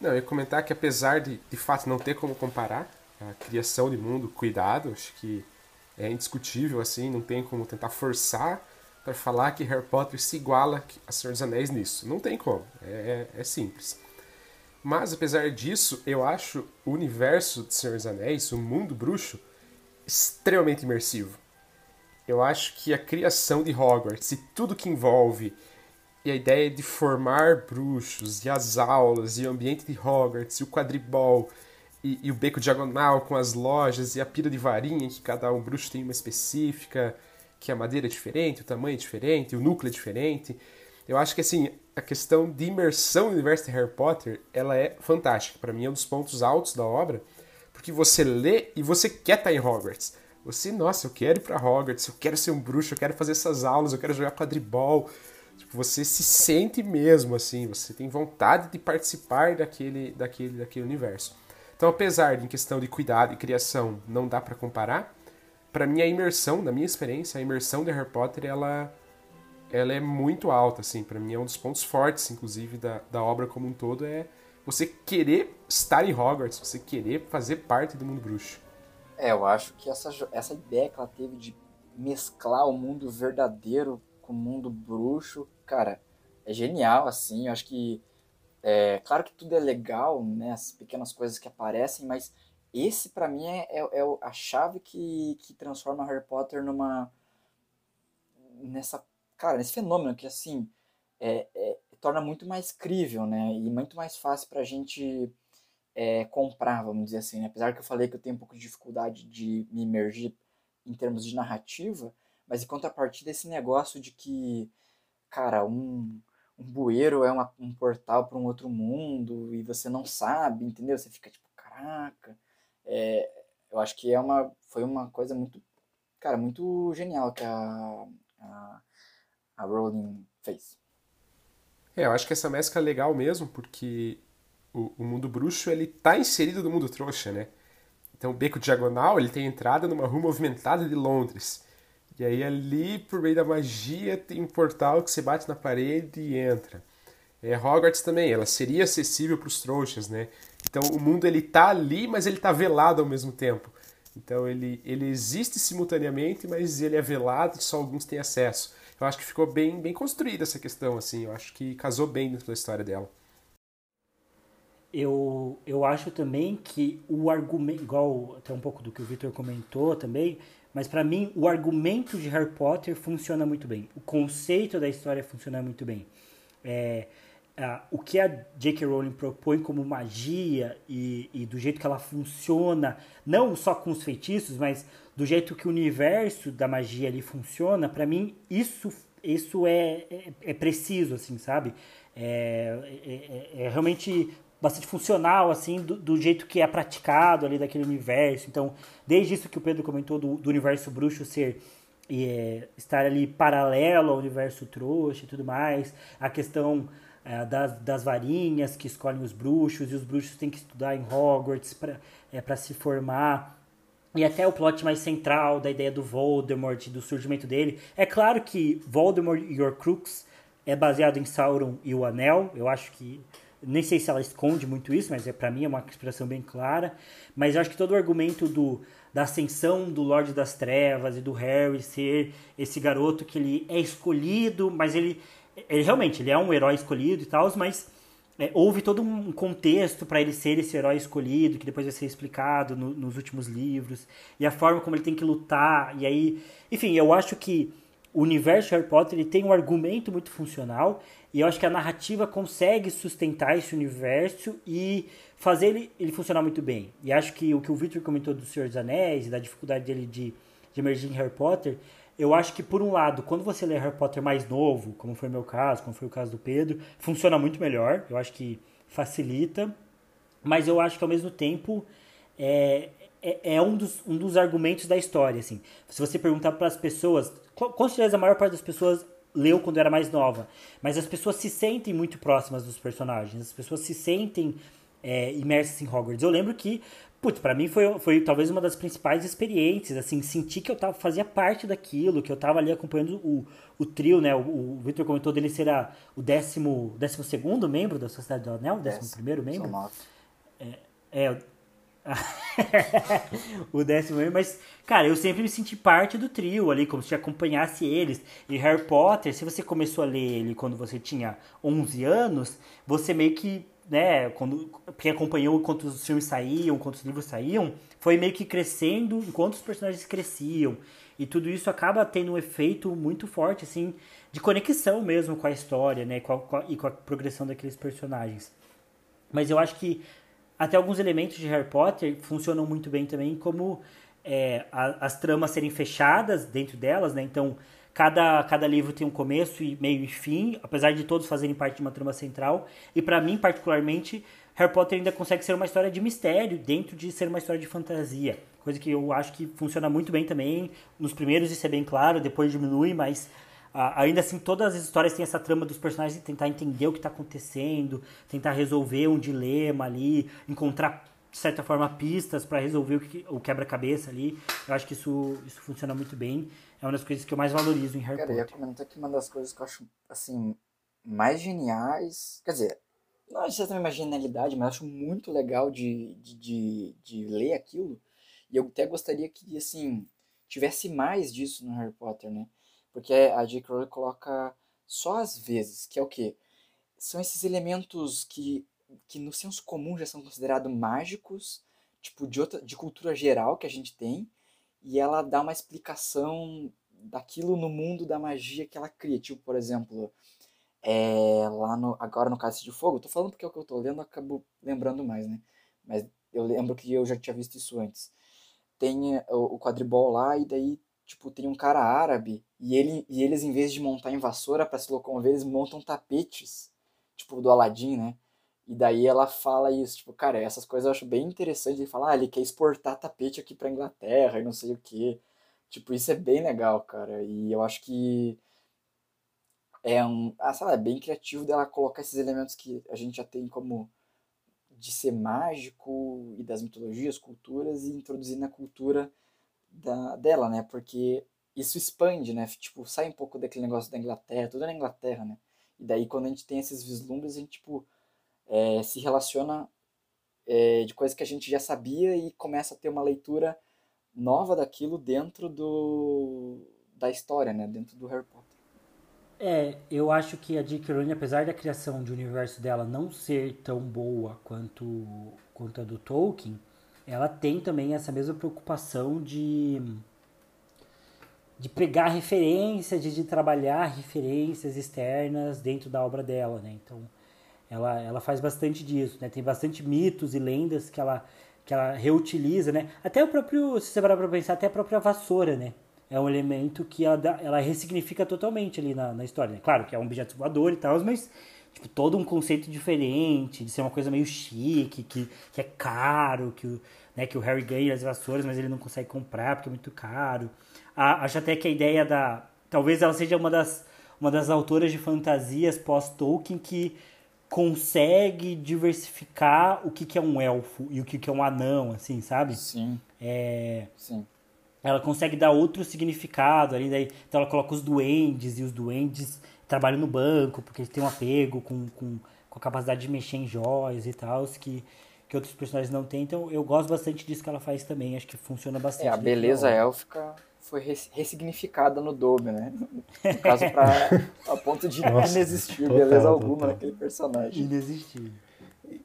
Não, eu ia comentar que apesar de, de fato, não ter como comparar a criação de mundo, cuidado, acho que é indiscutível, assim, não tem como tentar forçar para falar que Harry Potter se iguala a Senhor dos Anéis nisso. Não tem como, é, é simples. Mas, apesar disso, eu acho o universo de Senhor dos Anéis, o mundo bruxo, extremamente imersivo. Eu acho que a criação de Hogwarts e tudo que envolve e a ideia de formar bruxos, e as aulas, e o ambiente de Hogwarts, e o quadribol, e, e o beco diagonal com as lojas, e a pira de varinha, que cada um bruxo tem uma específica, que a madeira é diferente, o tamanho é diferente, o núcleo é diferente. Eu acho que, assim, a questão de imersão no universo de Harry Potter, ela é fantástica. Para mim, é um dos pontos altos da obra, porque você lê e você quer estar em Hogwarts. Você, nossa, eu quero ir para Hogwarts, eu quero ser um bruxo, eu quero fazer essas aulas, eu quero jogar quadribol. Tipo, você se sente mesmo assim, você tem vontade de participar daquele, daquele, daquele universo. Então, apesar de em questão de cuidado e criação não dá para comparar, para mim a imersão, na minha experiência, a imersão de Harry Potter, ela, ela é muito alta, assim. Para mim é um dos pontos fortes, inclusive, da, da obra como um todo, é você querer estar em Hogwarts, você querer fazer parte do mundo bruxo. É, eu acho que essa, essa ideia que ela teve de mesclar o mundo verdadeiro com o mundo bruxo, cara, é genial, assim. Eu acho que. É, claro que tudo é legal, né? As pequenas coisas que aparecem, mas esse pra mim é, é, é a chave que, que transforma Harry Potter numa. nessa. Cara, nesse fenômeno que, assim. É, é- torna muito mais crível, né? E muito mais fácil pra gente é, comprar, vamos dizer assim. né? Apesar que eu falei que eu tenho um pouco de dificuldade de me imergir em termos de narrativa, mas em contrapartida esse negócio de que, cara, um, um bueiro é uma- um portal para um outro mundo e você não sabe, entendeu? Você fica tipo, caraca. É, eu acho que é uma, foi uma coisa muito, cara, muito genial que a, a, a Rowling fez. É, eu acho que essa mescla é legal mesmo, porque o, o mundo bruxo, ele tá inserido no mundo trouxa, né? Então, o beco diagonal, ele tem entrada numa rua movimentada de Londres. E aí, ali, por meio da magia, tem um portal que você bate na parede e entra. É, Hogwarts também, ela seria acessível para os trouxas, né? Então, o mundo, ele tá ali, mas ele tá velado ao mesmo tempo. Então, ele, ele existe simultaneamente, mas ele é velado e só alguns têm acesso. Eu acho que ficou bem, bem construída essa questão, assim. Eu acho que casou bem dentro da história dela eu, eu acho também que o argumento, igual até um pouco do que o Victor comentou também, mas para mim o argumento de Harry Potter funciona muito bem. O conceito da história funciona muito bem. É, a, o que a J.K. Rowling propõe como magia e, e, do jeito que ela funciona, não só com os feitiços, mas do jeito que o universo da magia ali funciona, para mim isso, isso é, é, é, preciso, assim, sabe? É, é, é, é realmente bastante funcional, assim, do, do, jeito que é praticado ali daquele universo. Então, desde isso que o Pedro comentou do, do universo bruxo ser é, estar ali paralelo ao universo trouxa e tudo mais, a questão é, das, das varinhas que escolhem os bruxos, e os bruxos têm que estudar em Hogwarts para é, se formar. E até o plot mais central da ideia do Voldemort do surgimento dele. É claro que Voldemort e Horcrux é baseado em Sauron e o Anel. Eu acho que nem sei se ela esconde muito isso, mas é para mim é uma expressão bem clara. Mas eu acho que todo o argumento do, da ascensão do Lorde das Trevas e do Harry ser esse garoto que ele é escolhido, mas ele, ele realmente ele é um herói escolhido e tal, mas é, houve todo um contexto para ele ser esse herói escolhido, que depois vai ser explicado no, nos últimos livros, e a forma como ele tem que lutar, e aí, enfim, eu acho que o universo Harry Potter ele tem um argumento muito funcional e eu acho que a narrativa consegue sustentar esse universo e fazer ele, ele funcionar muito bem. E acho que o que o Victor comentou do Senhor dos Anéis e da dificuldade dele de, de emergir em Harry Potter, eu acho que, por um lado, quando você lê Harry Potter mais novo, como foi o meu caso, como foi o caso do Pedro, funciona muito melhor. Eu acho que facilita. Mas eu acho que, ao mesmo tempo, é, é, é um, dos, um dos argumentos da história. Assim. Se você perguntar para as pessoas, com certeza a maior parte das pessoas leu quando era mais nova. Mas as pessoas se sentem muito próximas dos personagens, as pessoas se sentem é, imersas em Hogwarts. Eu lembro que, putz, pra mim foi, foi talvez uma das principais experiências, assim, sentir que eu tava, fazia parte daquilo, que eu tava ali acompanhando o, o trio, né? O, o Victor comentou dele ser a, o décimo, décimo segundo membro da Sociedade do Anel, o décimo primeiro membro. É, é, o décimo ano, mas, cara, eu sempre me senti parte do trio ali, como se acompanhasse eles. E Harry Potter, se você começou a ler ele quando você tinha 11 anos, você meio que, né, quando, quem acompanhou enquanto os filmes saíam, enquanto os livros saíam, foi meio que crescendo enquanto os personagens cresciam. E tudo isso acaba tendo um efeito muito forte, assim, de conexão mesmo com a história, né, com a, com a, e com a progressão daqueles personagens. Mas eu acho que até alguns elementos de Harry Potter funcionam muito bem também, como é, a, as tramas serem fechadas dentro delas, né? Então, cada, cada livro tem um começo, e meio e fim, apesar de todos fazerem parte de uma trama central. E para mim, particularmente, Harry Potter ainda consegue ser uma história de mistério dentro de ser uma história de fantasia. Coisa que eu acho que funciona muito bem também. Nos primeiros isso é bem claro, depois diminui, mas ainda assim, todas as histórias têm essa trama dos personagens de tentar entender o que está acontecendo, tentar resolver um dilema ali, encontrar, de certa forma, pistas para resolver o, que, o quebra-cabeça ali. Eu acho que isso, isso funciona muito bem. É uma das coisas que eu mais valorizo em Harry Cara, Potter. Eu ia comentar que uma das coisas que eu acho, assim, mais geniais... Quer dizer, não é exatamente uma genialidade, mas eu acho muito legal de, de, de, de ler aquilo. E eu até gostaria que, assim, tivesse mais disso no Harry Potter, né? Porque a J.K. Rowling coloca só às vezes, que é o quê? São esses elementos que, que no senso comum já são considerados mágicos, tipo, de, outra, de cultura geral que a gente tem, e ela dá uma explicação daquilo no mundo da magia que ela cria. Tipo, por exemplo, é, lá no, agora no Cálice de Fogo, tô falando porque é o que eu tô lendo, acabo lembrando mais, né? Mas eu lembro que eu já tinha visto isso antes. Tem o, o quadribol lá, e daí tipo, tem um cara árabe e, ele, e eles, em vez de montar em vassoura para se locomover, eles montam tapetes, tipo, do Aladdin, né? E daí ela fala isso, tipo, cara, essas coisas eu acho bem interessante. Ele fala, ah, ele quer exportar tapete aqui pra Inglaterra e não sei o que. Tipo, isso é bem legal, cara. E eu acho que é um, ah, sei lá, é bem criativo dela colocar esses elementos que a gente já tem como de ser mágico e das mitologias, culturas e introduzir na cultura da, dela, né? Porque isso expande, né? Tipo, sai um pouco daquele negócio da Inglaterra, tudo é na Inglaterra, né? E daí quando a gente tem esses vislumbres, a gente, tipo, é, se relaciona é, de coisas que a gente já sabia e começa a ter uma leitura nova daquilo dentro do, da história, né? Dentro do Harry Potter. É, eu acho que a J.K. Rowling, apesar da criação de universo dela não ser tão boa quanto, quanto a do Tolkien, ela tem também essa mesma preocupação de de pegar referências, de, de trabalhar referências externas dentro da obra dela, né? Então, ela, ela faz bastante disso, né? Tem bastante mitos e lendas que ela, que ela reutiliza, né? Até o próprio, se você parar pra pensar, até a própria vassoura, né? É um elemento que ela, dá, ela ressignifica totalmente ali na, na história, né? Claro que é um objeto voador e tal, mas tipo, todo um conceito diferente, de ser uma coisa meio chique, que, que é caro, que o, né, que o Harry ganha as vassouras, mas ele não consegue comprar porque é muito caro. A, acho até que a ideia da... Talvez ela seja uma das, uma das autoras de fantasias pós-Tolkien que consegue diversificar o que, que é um elfo e o que, que é um anão, assim, sabe? Sim. É, Sim. ela consegue dar outro significado ali, daí, então ela coloca os duendes e os duendes trabalham no banco porque eles têm um apego com, com, com a capacidade de mexer em joias e tal, que, que outros personagens não têm. Então eu gosto bastante disso que ela faz também, acho que funciona bastante. É, a beleza élfica foi res- ressignificada no Dobby, né? No caso, pra, a ponto de Nossa, não existir total, beleza alguma total. naquele personagem. Inexistível.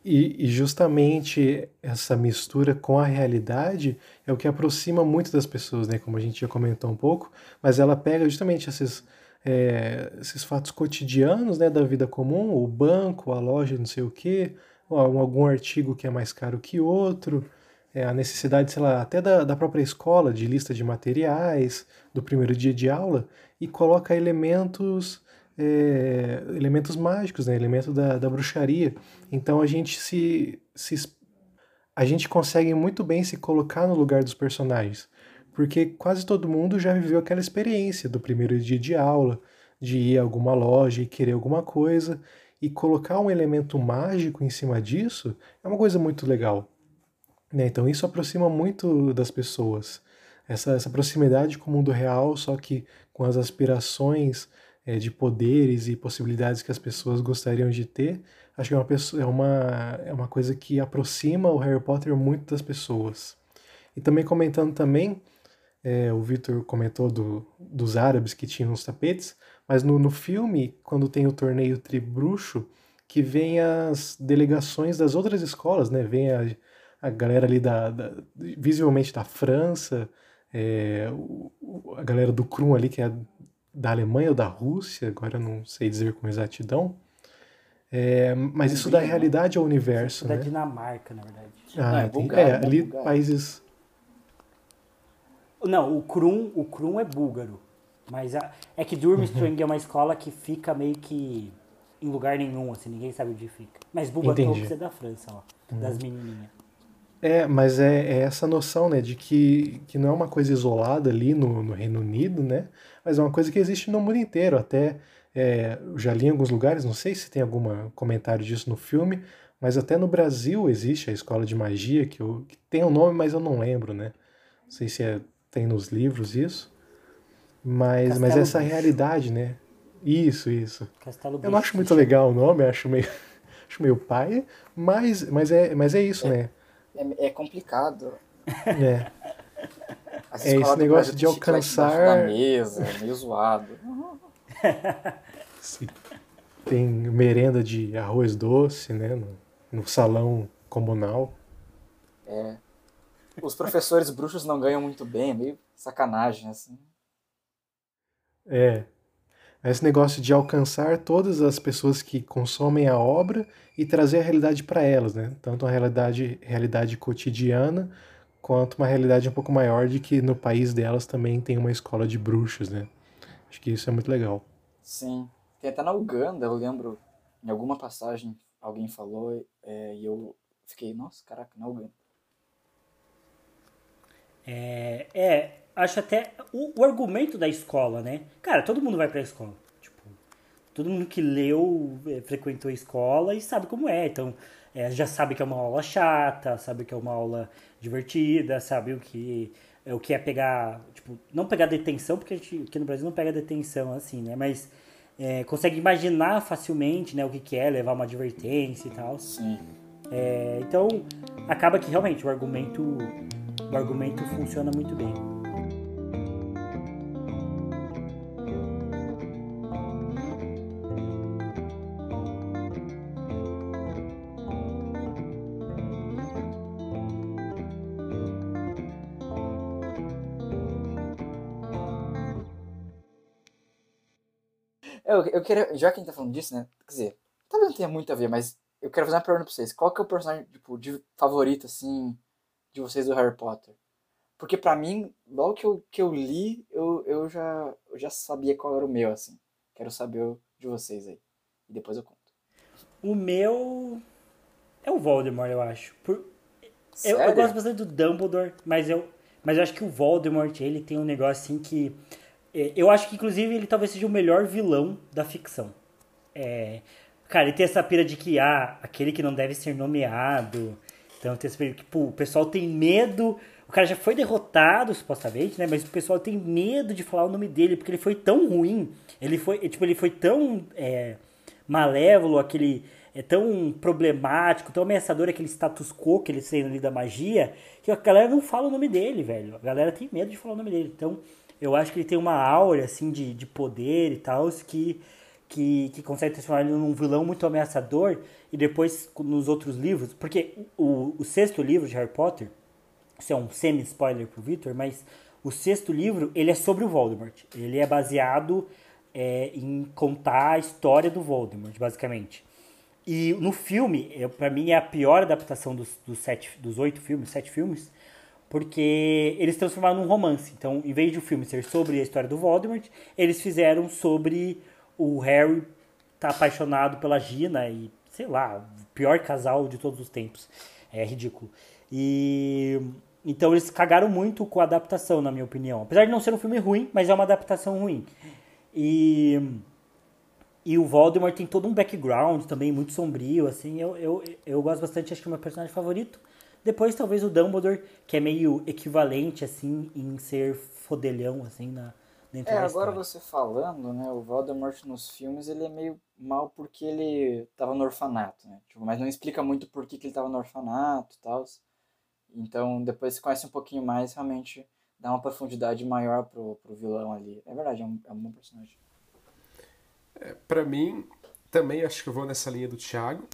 E, e justamente essa mistura com a realidade é o que aproxima muito das pessoas, né? Como a gente já comentou um pouco, mas ela pega justamente esses, é, esses fatos cotidianos, né, da vida comum, o banco, a loja, não sei o quê, algum artigo que é mais caro que outro, é, a necessidade, sei lá, até da, da própria escola, de lista de materiais, do primeiro dia de aula, e coloca elementos é, elementos mágicos, né? Elemento da, da bruxaria. Então a gente se, se a gente consegue muito bem se colocar no lugar dos personagens, porque quase todo mundo já viveu aquela experiência do primeiro dia de aula, de ir a alguma loja e querer alguma coisa e colocar um elemento mágico em cima disso é uma coisa muito legal. né? Então isso aproxima muito das pessoas. Essa, essa proximidade com o mundo real, só que com as aspirações eh, de poderes e possibilidades que as pessoas gostariam de ter, acho que é uma, pessoa, é, uma, é uma coisa que aproxima o Harry Potter muito das pessoas. E também comentando também, eh, o Victor comentou do, dos árabes que tinham os tapetes, mas no, no filme, quando tem o torneio tribruxo, que vem as delegações das outras escolas, né? Vem a, a galera ali da, da- visivelmente da França, é, o- a galera do Krum ali que é da Alemanha ou da Rússia, agora eu não sei dizer com exatidão. É, mas isso dá realidade ao universo, Da né? Dinamarca, na verdade. Não, Ah, é tem- Bulgária, é, ali Bulgária. países. Não, o Krum, o Krum é búlgaro. Mas a- é que Durmstrang é uma escola que fica meio que em lugar nenhum, assim, ninguém sabe onde fica. Mas Bulbatorix Entendi. é da França, ó. Das menininhas. É, mas é, é essa noção, né, de que, que não é uma coisa isolada ali no, no Reino Unido, né, mas é uma coisa que existe no mundo inteiro. Até é, já li em alguns lugares, não sei se tem algum comentário disso no filme, mas até no Brasil existe a escola de magia, que, eu, que tem um nome, mas eu não lembro, né. Não sei se é- tem nos livros isso, mas, mas essa Bruxo. realidade, né. Isso, isso. Castelo Eu não acho muito legal o nome, acho meio, acho meio paia, mas, mas, é, mas é isso, né. É, é complicado. É. As É esse negócio de alcançar- Da mesa, é meio zoado. Tem merenda de arroz doce, né? No, no salão comunal. É. Os professores bruxos não ganham muito bem, é meio sacanagem, assim. É. Esse negócio de alcançar todas as pessoas que consomem a obra e trazer a realidade para elas, né? Tanto uma realidade, realidade cotidiana quanto uma realidade um pouco maior de que no país delas também tem uma escola de bruxos, né? Acho que isso é muito legal. Sim. Tem até na Uganda, eu lembro, em alguma passagem alguém falou é, e eu fiquei, nossa, caraca, na Uganda. É, é, acho até o, o argumento da escola, né? Cara, todo mundo vai pra escola. Tipo, todo mundo que leu, é, frequentou a escola e sabe como é. Então, é, já sabe que é uma aula chata, sabe que é uma aula divertida, sabe o que é o que é pegar, tipo, não pegar detenção, porque a gente aqui no Brasil não pega detenção assim, né? Mas é, consegue imaginar facilmente, né, o que, que é levar uma advertência e tal. Sim. É, então, acaba que realmente o argumento, o argumento funciona muito bem. Eu, eu queria, já que a gente tá falando disso, né? Quer dizer, talvez não tenha muito a ver, mas eu quero fazer uma pergunta pra vocês. Qual que é o personagem, tipo, de favorito, assim, de vocês do Harry Potter? Porque pra mim, logo que eu, que eu li, eu, eu, já, eu já sabia qual era o meu, assim. Quero saber o de vocês aí. E depois eu conto. O meu é o Voldemort, eu acho. Por... Eu, eu gosto bastante do Dumbledore, mas eu, mas eu acho que o Voldemort, ele tem um negócio assim que... é, Eu acho que, inclusive, ele talvez seja o melhor vilão da ficção. É, cara, ele tem essa pira de que, ah, aquele que não deve ser nomeado. Então tem essa pira que, pô, o pessoal tem medo... O cara já foi derrotado, supostamente, né? Mas o pessoal tem medo de falar o nome dele, porque ele foi tão ruim. Ele foi, tipo, ele foi tão é, malévolo, aquele... É tão problemático, tão ameaçador aquele status quo que eles têm ali da magia, que a galera não fala o nome dele, velho. A galera tem medo de falar o nome dele. Então, eu acho que ele tem uma aura, assim, de, de poder e tal, que, que, que consegue transformar ele num vilão muito ameaçador. E depois, nos outros livros... Porque o, o sexto livro de Harry Potter, isso é um semi-spoiler pro Victor, mas o sexto livro, ele é sobre o Voldemort. Ele é baseado é, em contar a história do Voldemort, basicamente. E no filme, pra mim, é a pior adaptação dos, dos, sete, dos oito filmes, sete filmes, porque eles transformaram num romance. Então, em vez de o filme ser sobre a história do Voldemort, eles fizeram sobre o Harry tá apaixonado pela Gina e, sei lá, o pior casal de todos os tempos. É ridículo. E então eles cagaram muito com a adaptação, na minha opinião. Apesar de não ser um filme ruim, mas é uma adaptação ruim. E e o Voldemort tem todo um background também muito sombrio, assim. Eu, eu, eu gosto bastante, acho que é o meu personagem favorito. Depois, talvez o Dumbledore, que é meio equivalente, assim, em ser fodelhão, assim, na, É, da agora você falando, né, o Voldemort nos filmes, ele é meio mal porque ele tava no orfanato, né? Tipo, mas não explica muito por que, que ele tava no orfanato e tal. Então, depois você conhece um pouquinho mais, realmente dá uma profundidade maior pro, pro vilão ali. É verdade, é um, é um bom personagem. Pra mim, também acho que eu vou nessa linha do Thiago.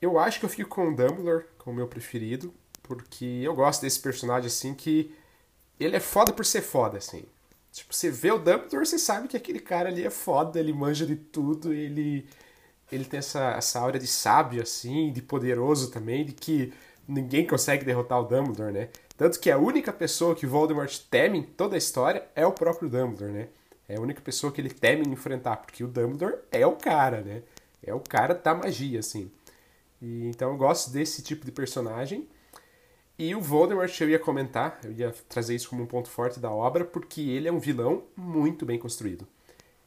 Eu acho que eu fico com o Dumbledore como meu preferido, porque eu gosto desse personagem assim que ele é foda por ser foda, assim. Tipo, você vê o Dumbledore, você sabe que aquele cara ali é foda, ele manja de tudo, ele ele tem essa, essa aura de sábio, assim, de poderoso também, de que ninguém consegue derrotar o Dumbledore, né? Tanto que a única pessoa que Voldemort teme em toda a história é o próprio Dumbledore, né? É a única pessoa que ele teme enfrentar, porque o Dumbledore é o cara, né? É o cara da magia, assim. E, então eu gosto desse tipo de personagem. E o Voldemort eu ia comentar, eu ia trazer isso como um ponto forte da obra, porque ele é um vilão muito bem construído.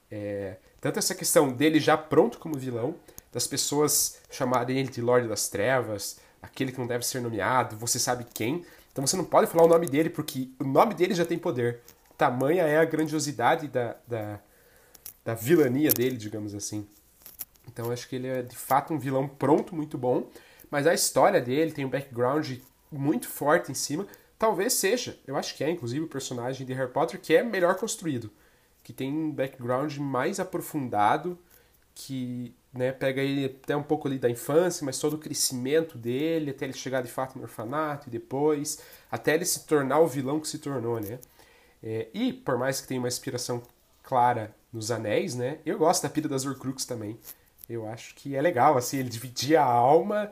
É, tanto essa questão dele já pronto como vilão, das pessoas chamarem ele de Lorde das Trevas, aquele que não deve ser nomeado, você sabe quem. Então você não pode falar o nome dele, porque o nome dele já tem poder. Tamanha é a grandiosidade da, da, da vilania dele, digamos assim. Então acho que ele é de fato um vilão pronto, muito bom. Mas a história dele tem um background muito forte em cima. Talvez seja, eu acho que é inclusive o personagem de Harry Potter que é melhor construído. Que tem um background mais aprofundado, que né, pega ele até um pouco ali da infância, mas todo o crescimento dele, até ele chegar de fato no orfanato e depois, até ele se tornar o vilão que se tornou, né? É, e por mais que tenha uma inspiração clara nos anéis, né? Eu gosto da pira das Horcrux também. Eu acho que é legal, assim, ele dividia a alma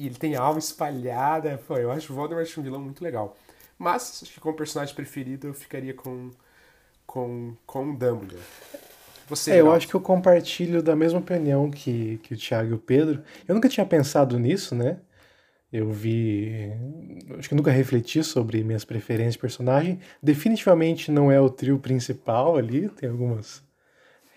e ele tem alma espalhada. Pô, eu acho o Voldemort um vilão muito legal. Mas, acho que como personagem preferido, eu ficaria com, com, com o Dumbledore. Você, É, eu acho que eu compartilho da mesma opinião que, que o Thiago e o Pedro. Eu nunca tinha pensado nisso, né? Eu vi. Acho que nunca refleti sobre minhas preferências de personagem. Definitivamente não é o trio principal ali, tem algumas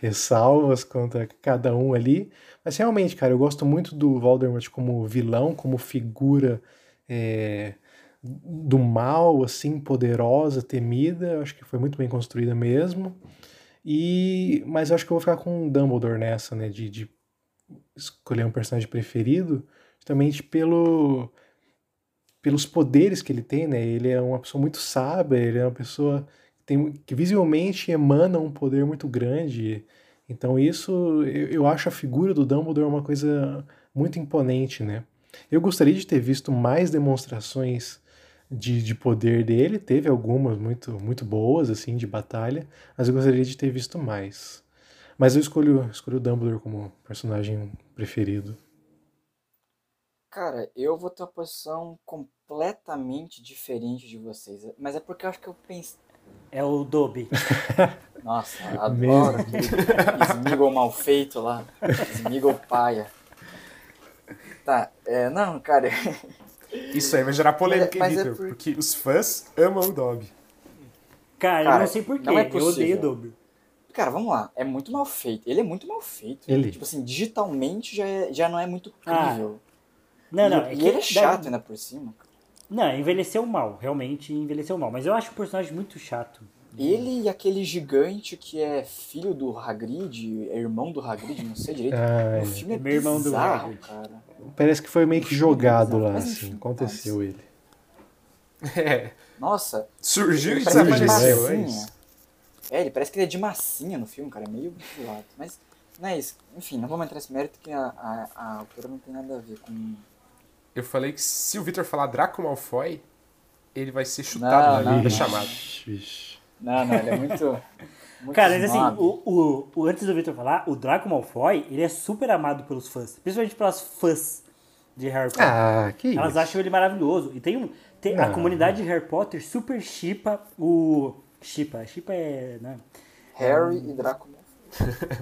ressalvas quanto a cada um ali. Mas realmente, cara, eu gosto muito do Voldemort como vilão, como figura é, do mal, assim, poderosa, temida. Eu acho que foi muito bem construída mesmo. E, mas eu acho que eu vou ficar com o Dumbledore nessa, né? De, de escolher um personagem preferido, justamente pelo pelos poderes que ele tem, né? Ele é uma pessoa muito sábia, ele é uma pessoa tem, que visivelmente emana um poder muito grande. Então isso, eu, eu acho a figura do Dumbledore uma coisa muito imponente, né? Eu gostaria de ter visto mais demonstrações de, de poder dele, teve algumas muito, muito boas, assim, de batalha, mas eu gostaria de ter visto mais. Mas eu escolho, escolho o Dumbledore como personagem preferido. Cara, eu vou ter uma posição completamente diferente de vocês. Mas é porque eu acho que eu pensei. É o Dobby. Nossa, adoro aquele Smeagol mal feito lá. Smeagol paia. Tá, é, não, cara. Isso aí vai gerar polêmica, Mas é- mas é por- Porque os fãs amam o Dobby. Cara, eu Cara, não sei porquê. não é eu odeio o Dobby. Cara, vamos lá. É muito mal feito. Ele é muito mal feito. Ele. Tipo assim, digitalmente já, é- já não é muito Ah, crível. Não, não. e, é e que ele é chato ainda por cima. Não, envelheceu mal. Realmente envelheceu mal. Mas eu acho o personagem muito chato. Ele e aquele gigante que é filho do Hagrid, é irmão do Hagrid, não sei direito. Ah, o é. filme é Meu irmão do bizarro, Hagrid. cara. Parece que foi meio que jogado lá, Mas, assim. Aconteceu ele. É. Nossa, Surgiu e ele parece que é de desapareceu, é isso. É, ele parece que ele é de massinha no filme, cara. É meio zoado. Mas não é isso. Enfim, não vamos entrar nesse mérito que a, a, a autora não tem nada a ver com. Eu falei que se o Victor falar Draco Malfoy, ele vai ser chutado Não, na chamada. Vixe. Não, não, ele é muito. muito Cara, mas assim, o, o, o- antes do Victor falar, o Draco Malfoy, ele é super amado pelos fãs. Principalmente pelas fãs de Harry Potter. Ah, que Elas isso. acham ele maravilhoso. E tem um. Tem, a comunidade de Harry Potter super chipa o. Chipa. Chipa é. Né? Harry e Draco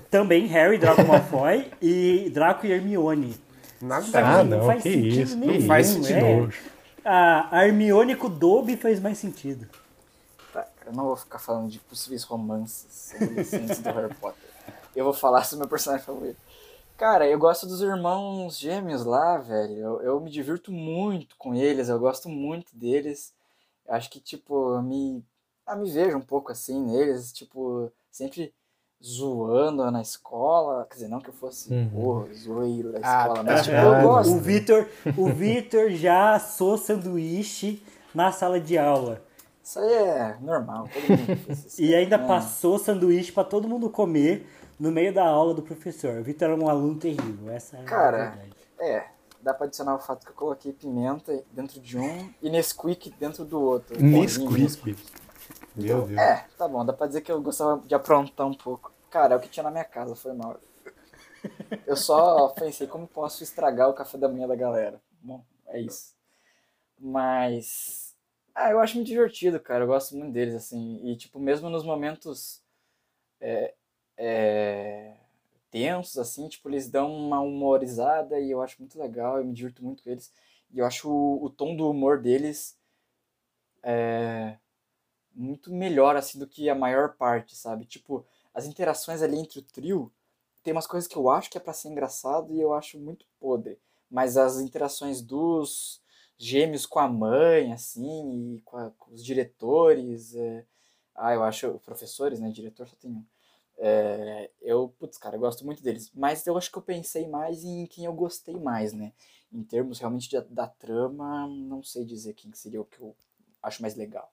Também Harry, Draco Malfoy e Draco e Hermione. Nada Ah, não não, faz que sentido isso. nenhum, que faz isso, sentido. é. nojo. A, a Hermione com o Dobby faz mais sentido. Tá, eu não vou ficar falando de possíveis romances adolescentes do Harry Potter. Eu vou falar sobre o meu personagem favorito. Cara, eu gosto dos irmãos gêmeos lá, velho. Eu, eu me divirto muito com eles, eu gosto muito deles. Eu acho que, tipo, eu me, ah, me vejo um pouco assim neles, tipo, sempre zoando na escola. Quer dizer, não que eu fosse Uhum. porra, zoeiro da Ah, escola, mas, tipo, ah, eu gosto. O Vitor, o Vitor já assou sanduíche na sala de aula. Isso aí é normal, todo mundo fez isso. E ainda É. passou sanduíche pra todo mundo comer no meio da aula do professor. O Vitor era um aluno terrível. Essa é Cara, a verdade. É, dá pra adicionar o fato que eu coloquei pimenta dentro de um e Nesquik dentro do outro. Nesquik. Meu Deus. É, tá bom, dá pra dizer que eu gostava de aprontar um pouco. Cara, é o que tinha na minha casa, foi mal. Eu só pensei como posso estragar o café da manhã da galera. Bom, é isso. Mas. Ah, eu acho muito divertido, cara. Eu gosto muito deles, assim. E, tipo, mesmo nos momentos. É, é, tensos, assim, tipo, eles dão uma humorizada e eu acho muito legal. Eu me divirto muito com eles. E eu acho o, o tom do humor deles. É, muito melhor, assim, do que a maior parte, sabe? Tipo, as interações ali entre o trio, tem umas coisas que eu acho que é pra ser engraçado e eu acho muito podre. Mas as interações dos gêmeos com a mãe, assim, e com, a- com os diretores, é... ah, eu acho, professores, né, diretor só tem um. É, eu, putz, cara, eu gosto muito deles. Mas eu acho que eu pensei mais em quem eu gostei mais, né? Em termos realmente de- da trama, não sei dizer quem que seria o que eu acho mais legal.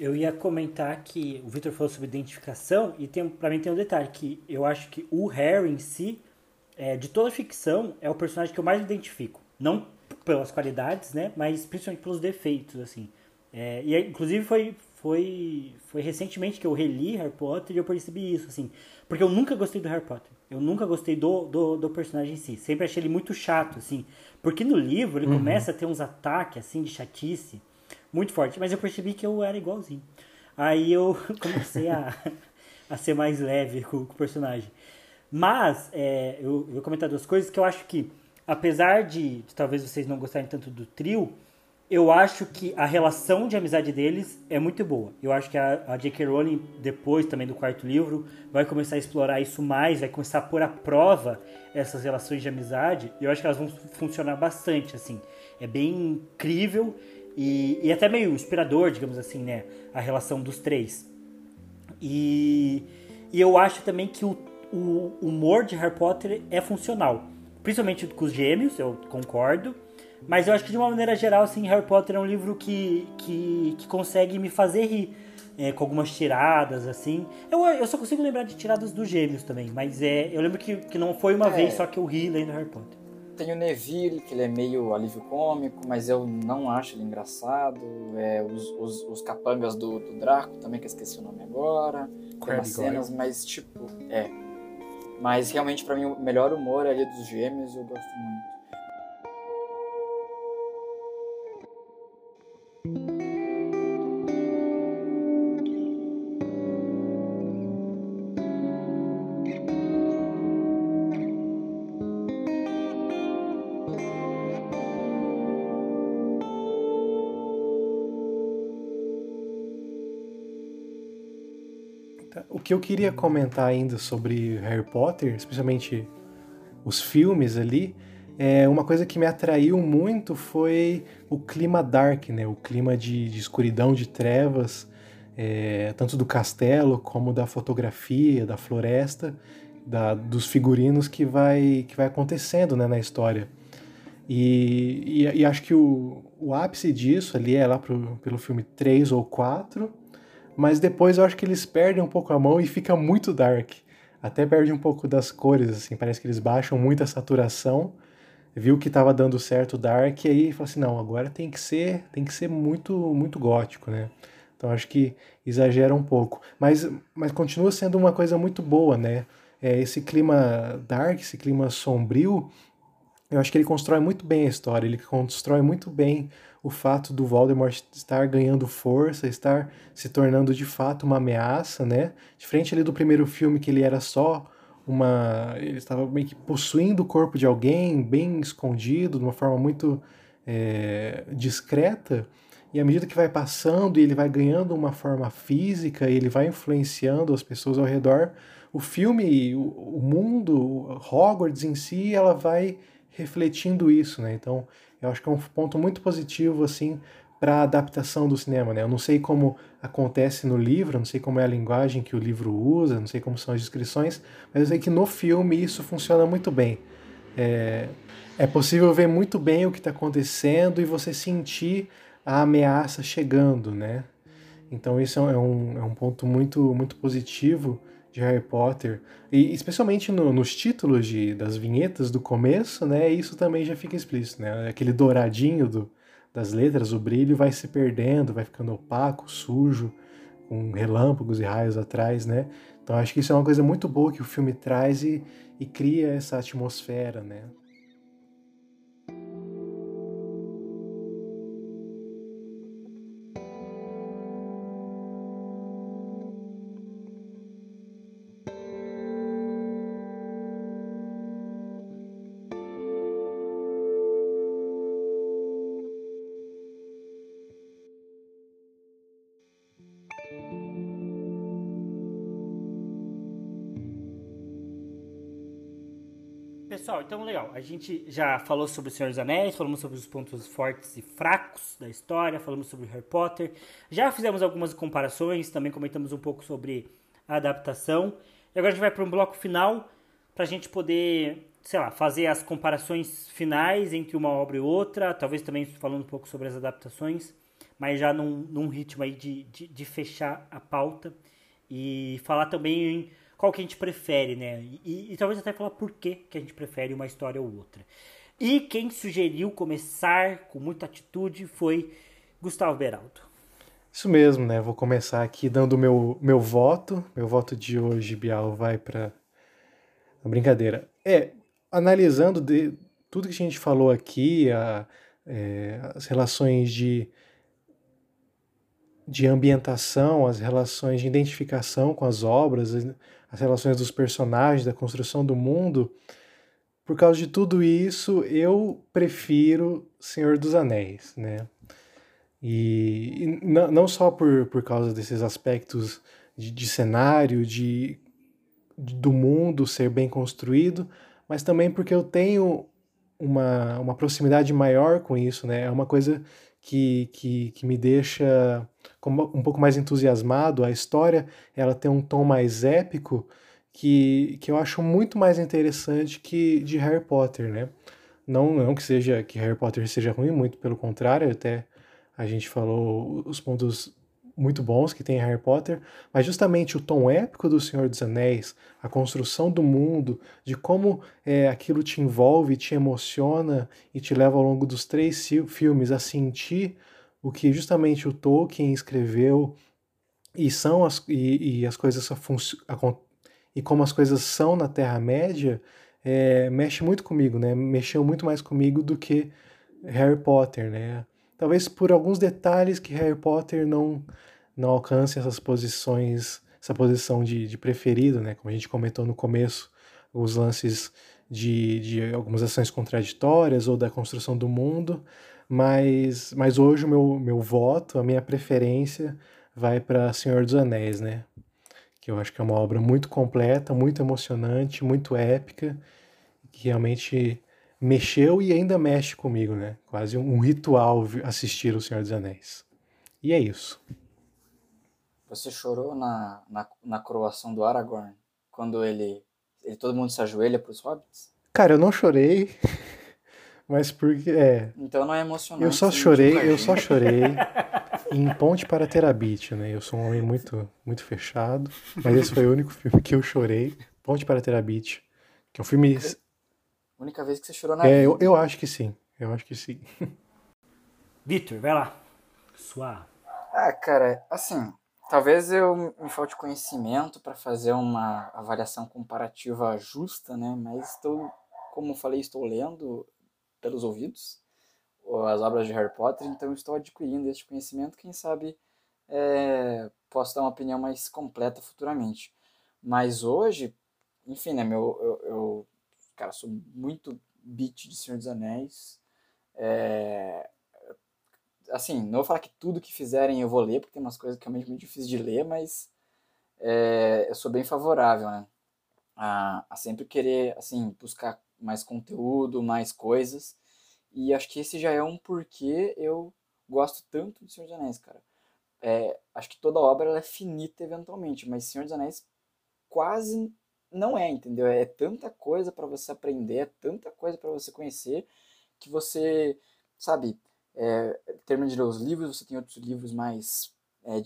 Eu ia comentar que o Victor falou sobre identificação e tem, pra mim tem um detalhe que eu acho que o Harry em si, é, de toda a ficção, é o personagem que eu mais identifico. Não pelas qualidades, né? Mas principalmente pelos defeitos, assim. É, e inclusive foi, foi, foi recentemente que eu reli Harry Potter e eu percebi isso, assim. Porque eu nunca gostei do Harry Potter. Eu nunca gostei do, do, do personagem em si. Sempre achei ele muito chato, assim. Porque no livro ele começa a ter uns ataques, assim, de chatice muito forte. Mas eu percebi que eu era igualzinho. Aí eu comecei a, a ser mais leve com, com o personagem. Mas, é, eu, eu vou comentar duas coisas que eu acho que, apesar de, de talvez vocês não gostarem tanto do trio, eu acho que a relação de amizade deles é muito boa. Eu acho que a, a J.K. Rowling, depois também do quarto livro, vai começar a explorar isso mais, vai começar a pôr à prova essas relações de amizade. E eu acho que elas vão funcionar bastante, assim. É bem incrível e, e até meio inspirador, digamos assim, né? A relação dos três. E, e eu acho também que o, o humor de Harry Potter é funcional. Principalmente com os gêmeos, eu concordo. Mas eu acho que de uma maneira geral, assim, Harry Potter é um livro que, que, que consegue me fazer rir. É, com algumas tiradas, assim. Eu, eu só consigo lembrar de tiradas dos gêmeos também, mas é, eu lembro que, que não foi uma é. vez só que eu ri lendo Harry Potter. Tem o Neville, que ele é meio alívio cômico, mas eu não acho ele engraçado. É, os, os, os capangas do, do, Draco também, que eu esqueci o nome agora. Tem umas cenas, mas tipo, é. Mas realmente para mim o melhor humor é ali dos gêmeos e eu gosto muito. Que eu queria comentar ainda sobre Harry Potter, especialmente os filmes ali, é uma coisa que me atraiu muito foi o clima dark, né? O clima de, de escuridão, de trevas, é, tanto do castelo como da fotografia, da floresta, da, dos figurinos que vai, que vai acontecendo né, na história. E, e, e acho que o, o ápice disso ali é lá pro, pelo filme 3 ou 4, mas depois eu acho que eles perdem um pouco a mão e fica muito dark. Até perde um pouco das cores, assim, parece que eles baixam muito a saturação. Viu que estava dando certo o dark e aí fala assim, não, agora tem que ser, tem que ser muito muito gótico, né? Então acho que exagera um pouco, mas mas continua sendo uma coisa muito boa, né? É, esse clima dark, esse clima sombrio, eu acho que ele constrói muito bem a história, ele constrói muito bem o fato do Voldemort estar ganhando força, estar se tornando de fato uma ameaça, né? Diferente ali do primeiro filme que ele era só uma, ele estava meio que possuindo o corpo de alguém, bem escondido, de uma forma muito é, discreta. E à medida que vai passando e ele vai ganhando uma forma física, ele vai influenciando as pessoas ao redor, o filme, o, o mundo, Hogwarts em si, ela vai refletindo isso, né? Então, eu acho que é um ponto muito positivo, assim, para a adaptação do cinema, né? Eu não sei como acontece no livro, não sei como é a linguagem que o livro usa, não sei como são as descrições, mas eu sei que no filme isso funciona muito bem. É, é possível ver muito bem o que está acontecendo e você sentir a ameaça chegando, né? Então isso é um, é um ponto muito, muito positivo de Harry Potter, e especialmente no, nos títulos de, das vinhetas do começo, né, isso também já fica explícito, né, aquele douradinho do, das letras, o brilho vai se perdendo, vai ficando opaco, sujo, com relâmpagos e raios atrás, né, então acho que isso é uma coisa muito boa que o filme traz e, e cria essa atmosfera, né. Então legal. A gente já falou sobre o Senhor dos Anéis, falamos sobre os pontos fortes e fracos da história, falamos sobre Harry Potter. Já fizemos algumas comparações, também comentamos um pouco sobre a adaptação. E agora a gente vai para um bloco final para a gente poder, sei lá, fazer as comparações finais entre uma obra e outra, talvez também falando um pouco sobre as adaptações, mas já num, num ritmo aí de, de, de fechar a pauta e falar também qual que a gente prefere, né? E, e, talvez até falar por que, que a gente prefere uma história ou outra. E quem sugeriu começar com muita atitude foi Gustavo Beraldo. Isso mesmo, né? Vou começar aqui dando meu meu voto. Meu voto de hoje, Bial, vai para brincadeira. É, analisando de, tudo que a gente falou aqui, a, é, as relações de de ambientação, as relações de identificação com as obras, as relações dos personagens, da construção do mundo. Por causa de tudo isso, eu prefiro Senhor dos Anéis, né? E, e não, só por, por causa desses aspectos de, de cenário, de, de, do mundo ser bem construído, mas também porque eu tenho uma, uma proximidade maior com isso, né? É uma coisa que, que, que me deixa um pouco mais entusiasmado. A história ela tem um tom mais épico que, que eu acho muito mais interessante que de Harry Potter, né? Não, não que seja que Harry Potter seja ruim, muito pelo contrário, até a gente falou os pontos muito bons que tem Harry Potter, mas justamente o tom épico do Senhor dos Anéis, a construção do mundo, de como é, aquilo te envolve, te emociona e te leva ao longo dos três filmes a sentir o que justamente o Tolkien escreveu e são as, e, e as coisas e como as coisas são na Terra Média é, mexe muito comigo, né? Mexeu muito mais comigo do que Harry Potter, né? Talvez por alguns detalhes que Harry Potter não não alcance essas posições, essa posição de, de preferido, né? Como a gente comentou no começo, os lances de, de algumas ações contraditórias ou da construção do mundo, mas, mas hoje o meu, meu voto, a minha preferência vai para Senhor dos Anéis, né? Que eu acho que é uma obra muito completa, muito emocionante, muito épica, que realmente mexeu e ainda mexe comigo, né? Quase um ritual assistir o Senhor dos Anéis. E é isso. Você chorou na, na, na coroação do Aragorn? Quando ele, ele. Todo mundo se ajoelha pros hobbits? Cara, eu não chorei. Mas porque. É. Então não é emocionante. Eu só chorei, eu só chorei em Ponte para Terabit, né? Eu sou um homem muito, muito fechado. Mas esse foi o único filme que eu chorei. Ponte para Terabit. Que é um filme. A única vez que você chorou na é, vida. Eu, eu acho que sim. Eu acho que sim. Vitor, vai lá. Sua. Ah, cara, assim, Talvez eu me falte conhecimento para fazer uma avaliação comparativa justa, né? Mas estou, como falei, estou lendo pelos ouvidos as obras de Harry Potter, então estou adquirindo este conhecimento. Quem sabe é, posso dar uma opinião mais completa futuramente. Mas hoje, enfim, né? Meu, eu, eu cara, sou muito beat de Senhor dos Anéis. É, assim, não vou falar que tudo que fizerem eu vou ler, porque tem umas coisas que realmente muito difíceis de ler, mas é, eu sou bem favorável, né? A, a, sempre querer, assim, buscar mais conteúdo, mais coisas. E acho que esse já é um porquê eu gosto tanto de Senhor dos Anéis, cara. É, acho que toda obra é finita eventualmente, mas Senhor dos Anéis quase não é, entendeu? É tanta coisa para você aprender, é tanta coisa para você conhecer, que você, sabe, é, termina de ler os livros, você tem outros livros mais é,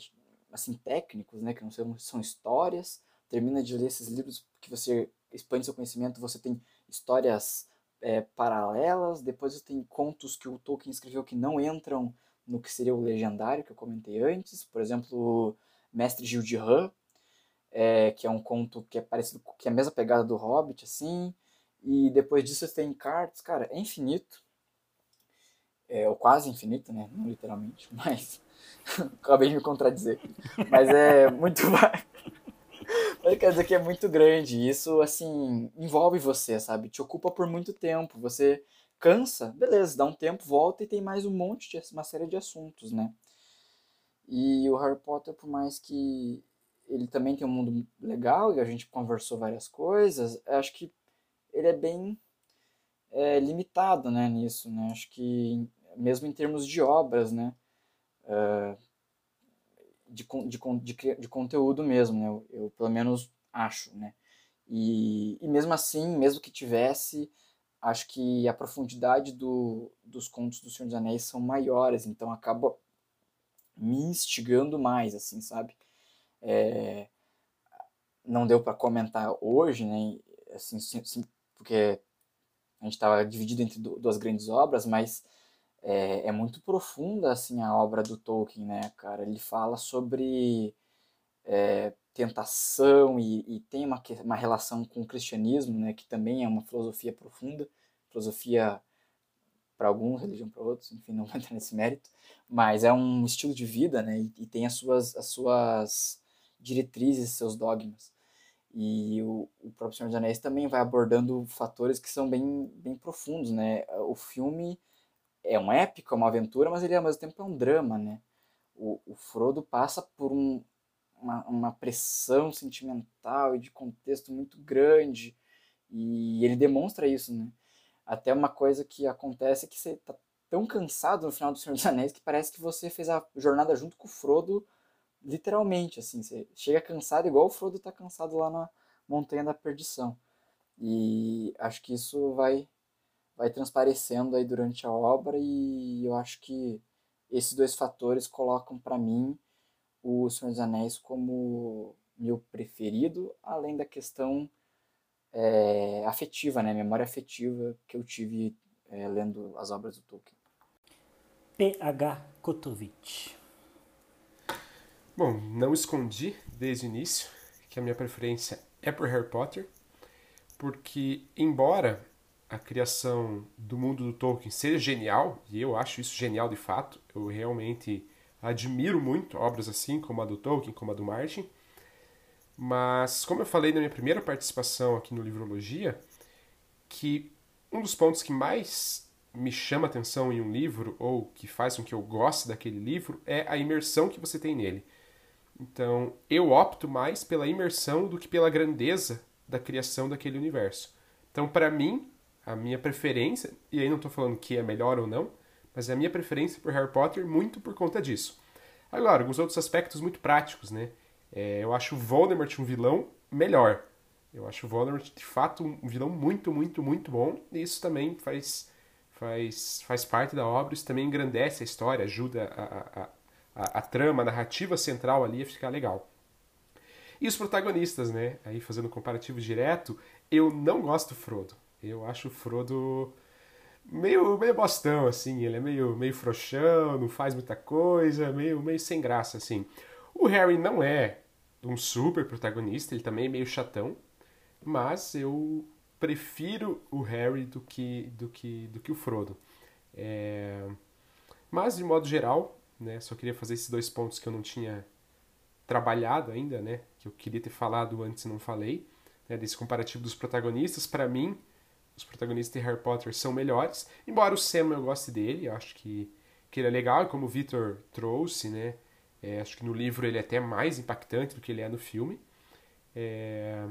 assim técnicos, né, que não são, são histórias. Termina de ler esses livros que você expande seu conhecimento, você tem histórias é, paralelas. Depois você tem contos que o Tolkien escreveu que não entram no que seria o legendário que eu comentei antes. Por exemplo, Mestre Gil de Rã, é, que é um conto que é parecido, que é a mesma pegada do Hobbit, assim. E depois disso você tem cartas, cara, é infinito é, ou quase infinito, né? Não literalmente, mas acabei de me contradizer. Mas é muito. mas quer dizer que é muito grande. Isso, assim, envolve você, sabe? Te ocupa por muito tempo. Você cansa, beleza, dá um tempo, volta e tem mais um monte de uma série de assuntos, né? E o Harry Potter, por mais que ele também tem um mundo legal e a gente conversou várias coisas, acho que ele é bem é, limitado né, nisso. Né? Acho que, mesmo em termos de obras, né, uh, de, de, de, de, conteúdo mesmo, né, eu, eu, pelo menos acho. Né? E, e mesmo assim, mesmo que tivesse, acho que a profundidade do, dos contos do Senhor dos Anéis são maiores, então acaba me instigando mais, assim, sabe? É, não deu para comentar hoje, né? Assim, sim, porque a gente estava dividido entre duas grandes obras, mas é, é, muito profunda assim a obra do Tolkien, né, cara? Ele fala sobre é, tentação e, e, tem uma, uma relação com o cristianismo, né, que também é uma filosofia profunda, filosofia para alguns, religião para outros, enfim, não vou entrar nesse mérito, mas é um estilo de vida, né, e, e tem as suas, as suas diretrizes, seus dogmas. E o, o próprio Senhor dos Anéis também vai abordando fatores que são bem, bem profundos, né? O filme é um épico, é uma aventura, mas ele ao mesmo tempo é um drama, né? O, o Frodo passa por um, uma, uma pressão sentimental e de contexto muito grande e ele demonstra isso, né? Até uma coisa que acontece é que você tá tão cansado no final do Senhor dos Anéis que parece que você fez a jornada junto com o Frodo, literalmente, assim. Você chega cansado igual o Frodo tá cansado lá na Montanha da Perdição. E acho que isso vai vai transparecendo aí durante a obra e eu acho que esses dois fatores colocam para mim o Senhor dos Anéis como meu preferido, além da questão é, afetiva, né, memória afetiva que eu tive é, lendo as obras do Tolkien. PH Kotovic. Bom, não escondi desde o início que a minha preferência é por Harry Potter, porque embora a criação do mundo do Tolkien seja genial, e eu acho isso genial de fato, eu realmente admiro muito obras assim, como a do Tolkien, como a do Martin, mas como eu falei na minha primeira participação aqui no Livrologia, que um dos pontos que mais me chama atenção em um livro, ou que faz com que eu goste daquele livro, é a imersão que você tem nele. Então, eu opto mais pela imersão do que pela grandeza da criação daquele universo. Então, para mim, a minha preferência, e aí não estou falando que é melhor ou não, mas é a minha preferência por Harry Potter muito por conta disso. Agora, alguns outros aspectos muito práticos, né? É, eu acho Voldemort um vilão melhor. Eu acho Voldemort, de fato, um vilão muito, muito, muito bom. E isso também faz, faz, faz parte da obra, isso também engrandece a história, ajuda a, a, a, a trama, a narrativa central ali a ficar legal. E os protagonistas, né? Aí fazendo um comparativo direto, eu não gosto do Frodo. Eu acho o Frodo meio, meio bostão, assim. Ele é meio, meio frouxão, não faz muita coisa, meio, meio sem graça, assim. O Harry não é um super protagonista, ele também é meio chatão, mas eu prefiro o Harry do que, do que, do que o Frodo. É... Mas, de modo geral, né, só queria fazer esses dois pontos que eu não tinha trabalhado ainda, né, que eu queria ter falado antes e não falei, né, desse comparativo dos protagonistas. Para mim, os protagonistas de Harry Potter são melhores. Embora o Sam eu goste dele, eu acho que, que ele é legal, como o Victor trouxe, né? É, acho que no livro ele é até mais impactante do que ele é no filme. É...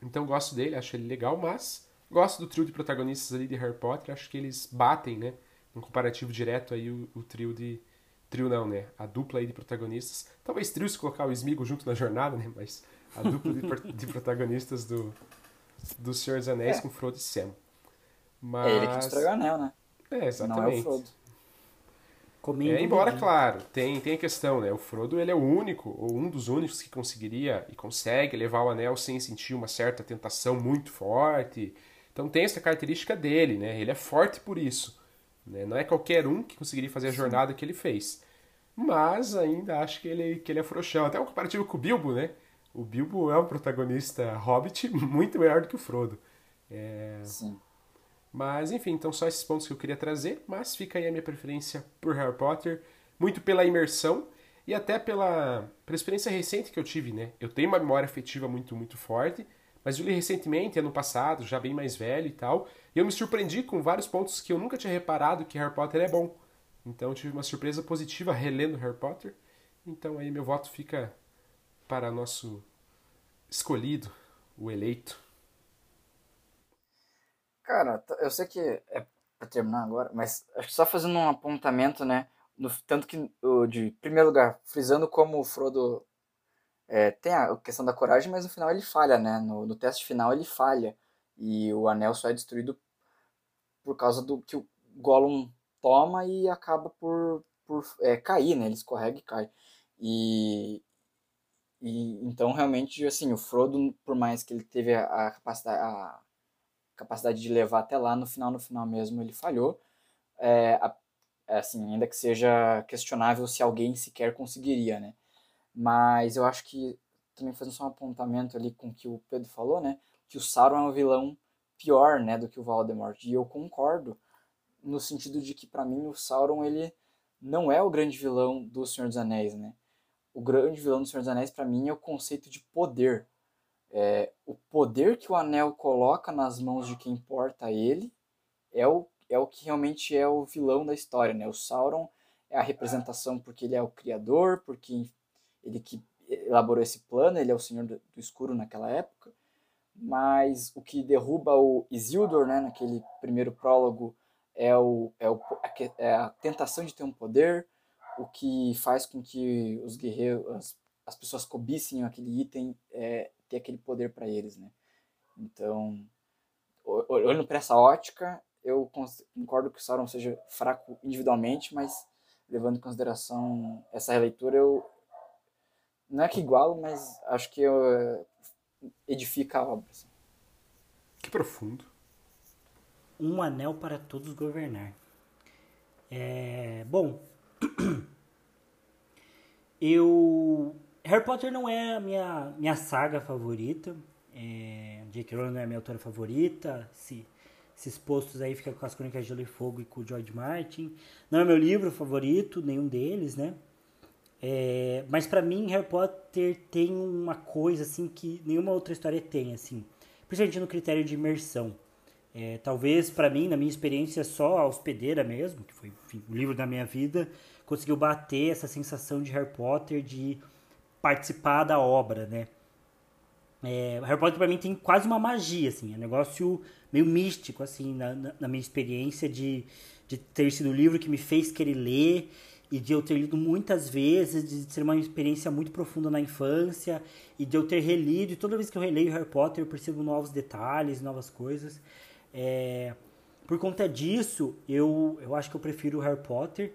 Então gosto dele, acho ele legal, mas gosto do trio de protagonistas ali de Harry Potter, acho que eles batem, né? Um comparativo direto aí o, o trio de. Trio não, né? A dupla aí de protagonistas. Talvez trio se colocar o Smigo junto na jornada, né? Mas a dupla de, de protagonistas do, do Senhor dos Anéis é. com Frodo e Sam. Mas... É ele que estragou o anel, né? É, exatamente. Não é o Frodo. É, embora, claro, tem, tem a questão, né? O Frodo ele é o único, ou um dos únicos que conseguiria e consegue levar o anel sem sentir uma certa tentação muito forte. Então tem essa característica dele, né? Ele é forte por isso. Né? Não é qualquer um que conseguiria fazer a jornada Sim. que ele fez. Mas ainda acho que ele, que ele é frouxão. Até um comparativo com o Bilbo, né? o Bilbo é um protagonista hobbit muito melhor do que o Frodo. É... Sim. Mas, enfim, então só esses pontos que eu queria trazer. Mas fica aí a minha preferência por Harry Potter, muito pela imersão e até pela, pela experiência recente que eu tive, né? Eu tenho uma memória afetiva muito, muito forte, mas eu li recentemente, ano passado, já bem mais velho e tal, e eu me surpreendi com vários pontos que eu nunca tinha reparado que Harry Potter é bom. Então tive uma surpresa positiva relendo Harry Potter. Então aí meu voto fica para nosso escolhido, o eleito? Cara, eu sei que é para terminar agora, mas acho que só fazendo um apontamento, né? No, tanto que, de primeiro lugar, frisando como o Frodo é, tem a questão da coragem, mas no final ele falha, né? No, no teste final ele falha. E o anel só é destruído por causa do que o Gollum toma e acaba por, por é, cair, né? Ele escorrega e cai. E, e então realmente assim, o Frodo, por mais que ele teve a, a capacidade a capacidade de levar até lá, no final no final mesmo ele falhou. É, a, assim, ainda que seja questionável se alguém sequer conseguiria, né? Mas eu acho que também fazendo só um apontamento ali com o que o Pedro falou, né? Que o Sauron é um vilão pior, né, do que o Voldemort. E eu concordo no sentido de que para mim o Sauron ele não é o grande vilão do Senhor dos Anéis, né? o grande vilão do Senhor dos Anéis para mim é o conceito de poder. É, o poder que o anel coloca nas mãos de quem porta ele é o, é o que realmente é o vilão da história, né? O Sauron é a representação porque ele é o criador, porque ele que elaborou esse plano, ele é o senhor do, escuro naquela época. Mas o que derruba o Isildur, né, naquele primeiro prólogo, é, o, é, o, é a tentação de ter um poder, o que faz com que os guerreiros, as, as pessoas cobicem aquele item, é, ter aquele poder para eles, né? Então, olhando para essa ótica, eu concordo que o Sauron seja fraco individualmente, mas levando em consideração essa releitura, eu não é que igualo, mas acho que eu, edifica a obra. Assim. Que profundo. Um anel para todos governar. É, bom, eu Harry Potter não é a minha, minha saga favorita. É, J.K. Rowling não é a minha autora favorita. Se, esses postos aí fica com as Crônicas de Gelo e Fogo e com o George Martin. Não é meu livro favorito, nenhum deles, né? É, mas para mim, Harry Potter tem uma coisa assim que nenhuma outra história tem, assim. Principalmente no critério de imersão. É, talvez para mim, na minha experiência, só a Hospedeira mesmo, que foi enfim, o livro da minha vida, conseguiu bater essa sensação de Harry Potter de participar da obra, né? É, Harry Potter para mim tem quase uma magia, assim, é um negócio meio místico, assim, na, na, minha experiência de, de ter sido o livro que me fez querer ler e de eu ter lido muitas vezes, de ser uma experiência muito profunda na infância e de eu ter relido, e toda vez que eu releio Harry Potter eu percebo novos detalhes, novas coisas. É, por conta disso, eu, eu acho que eu prefiro Harry Potter,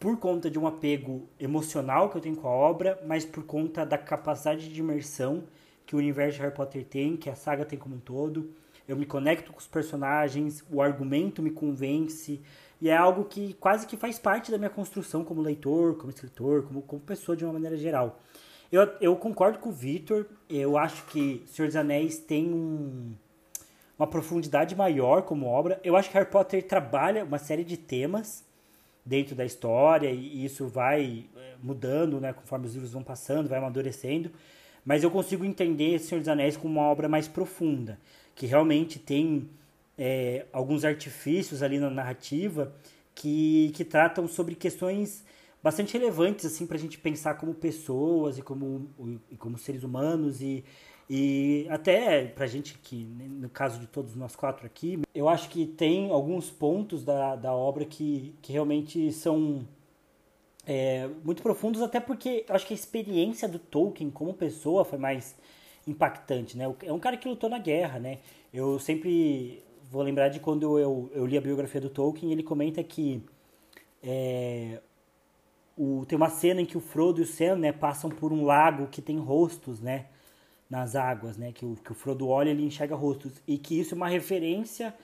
por conta de um apego emocional que eu tenho com a obra, mas por conta da capacidade de imersão que o universo de Harry Potter tem, que a saga tem como um todo. Eu me conecto com os personagens, o argumento me convence, e é algo que quase que faz parte da minha construção como leitor, como escritor, como, como pessoa de uma maneira geral. Eu, eu concordo com o Victor, eu acho que Senhor dos Anéis tem um, uma profundidade maior como obra. Eu acho que Harry Potter trabalha uma série de temas dentro da história e isso vai eh, mudando, né, conforme os livros vão passando, vai amadurecendo. Mas eu consigo entender Senhor dos Anéis como uma obra mais profunda, que realmente tem é, alguns artifícios ali na narrativa que, que tratam sobre questões bastante relevantes assim para a gente pensar como pessoas e como, e como seres humanos e, e até pra gente que, no caso de todos nós quatro aqui, eu acho que tem alguns pontos da, da obra que, que realmente são é, muito profundos, até porque eu acho que a experiência do Tolkien como pessoa foi mais impactante, né? É um cara que lutou na guerra, né? Eu sempre vou lembrar de quando eu, eu li a biografia do Tolkien, ele comenta que é, o, tem uma cena em que o Frodo e o Sam né, passam por um lago que tem rostos, né? nas águas, né? Que o, que o Frodo olha ele enxerga rostos. E que isso é uma referência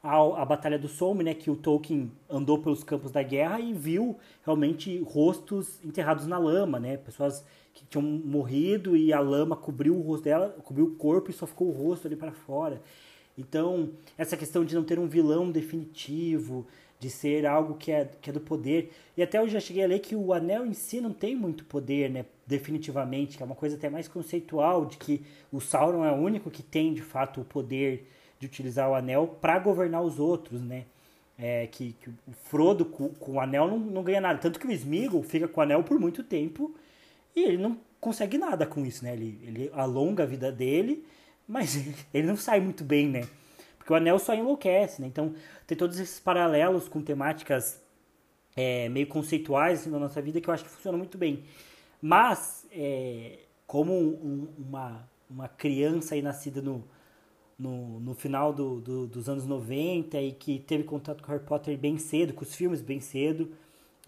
ao, à Batalha do Somme, né? Que o Tolkien andou pelos campos da guerra e viu realmente rostos enterrados na lama, né? Pessoas que tinham morrido e a lama cobriu o rosto dela, cobriu o corpo e só ficou o rosto ali para fora. Então, essa questão de não ter um vilão definitivo, de ser algo que é, que é do poder. E até eu já cheguei a ler que o anel em si não tem muito poder, né? Definitivamente, que é uma coisa até mais conceitual, de que o Sauron é o único que tem de fato o poder de utilizar o anel para governar os outros, né? É, que, que, o Frodo com, com, o anel não, não ganha nada. Tanto que o Smeagol fica com o anel por muito tempo e ele não consegue nada com isso, né? Ele, ele alonga a vida dele, mas ele não sai muito bem, né? Porque o anel só enlouquece, né? Então tem todos esses paralelos com temáticas é, meio conceituais assim, na nossa vida que eu acho que funcionam muito bem. Mas, é, como um, uma, uma criança aí nascida no, no, no final do, do, dos anos 90 e que teve contato com Harry Potter bem cedo, com os filmes bem cedo,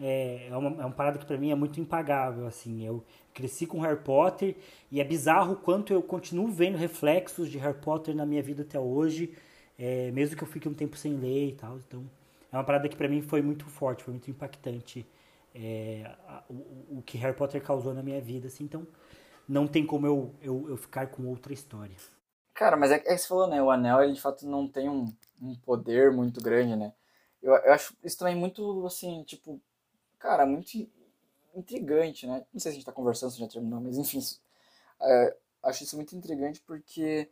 é, é, uma, é uma parada que para mim é muito impagável, assim, eu cresci com Harry Potter e é bizarro o quanto eu continuo vendo reflexos de Harry Potter na minha vida até hoje, é, mesmo que eu fique um tempo sem ler e tal. Então, é uma parada que para mim foi muito forte, foi muito impactante é, a, o, o, que Harry Potter causou na minha vida, assim. Então, não tem como eu, eu, eu ficar com outra história. Cara, mas é, é que você falou, né? O anel, ele de fato não tem um, um poder muito grande, né? Eu, eu acho isso também muito, assim, tipo, cara, muito intrigante, né? Não sei se a gente tá conversando, se já terminou, mas enfim, é, acho isso muito intrigante porque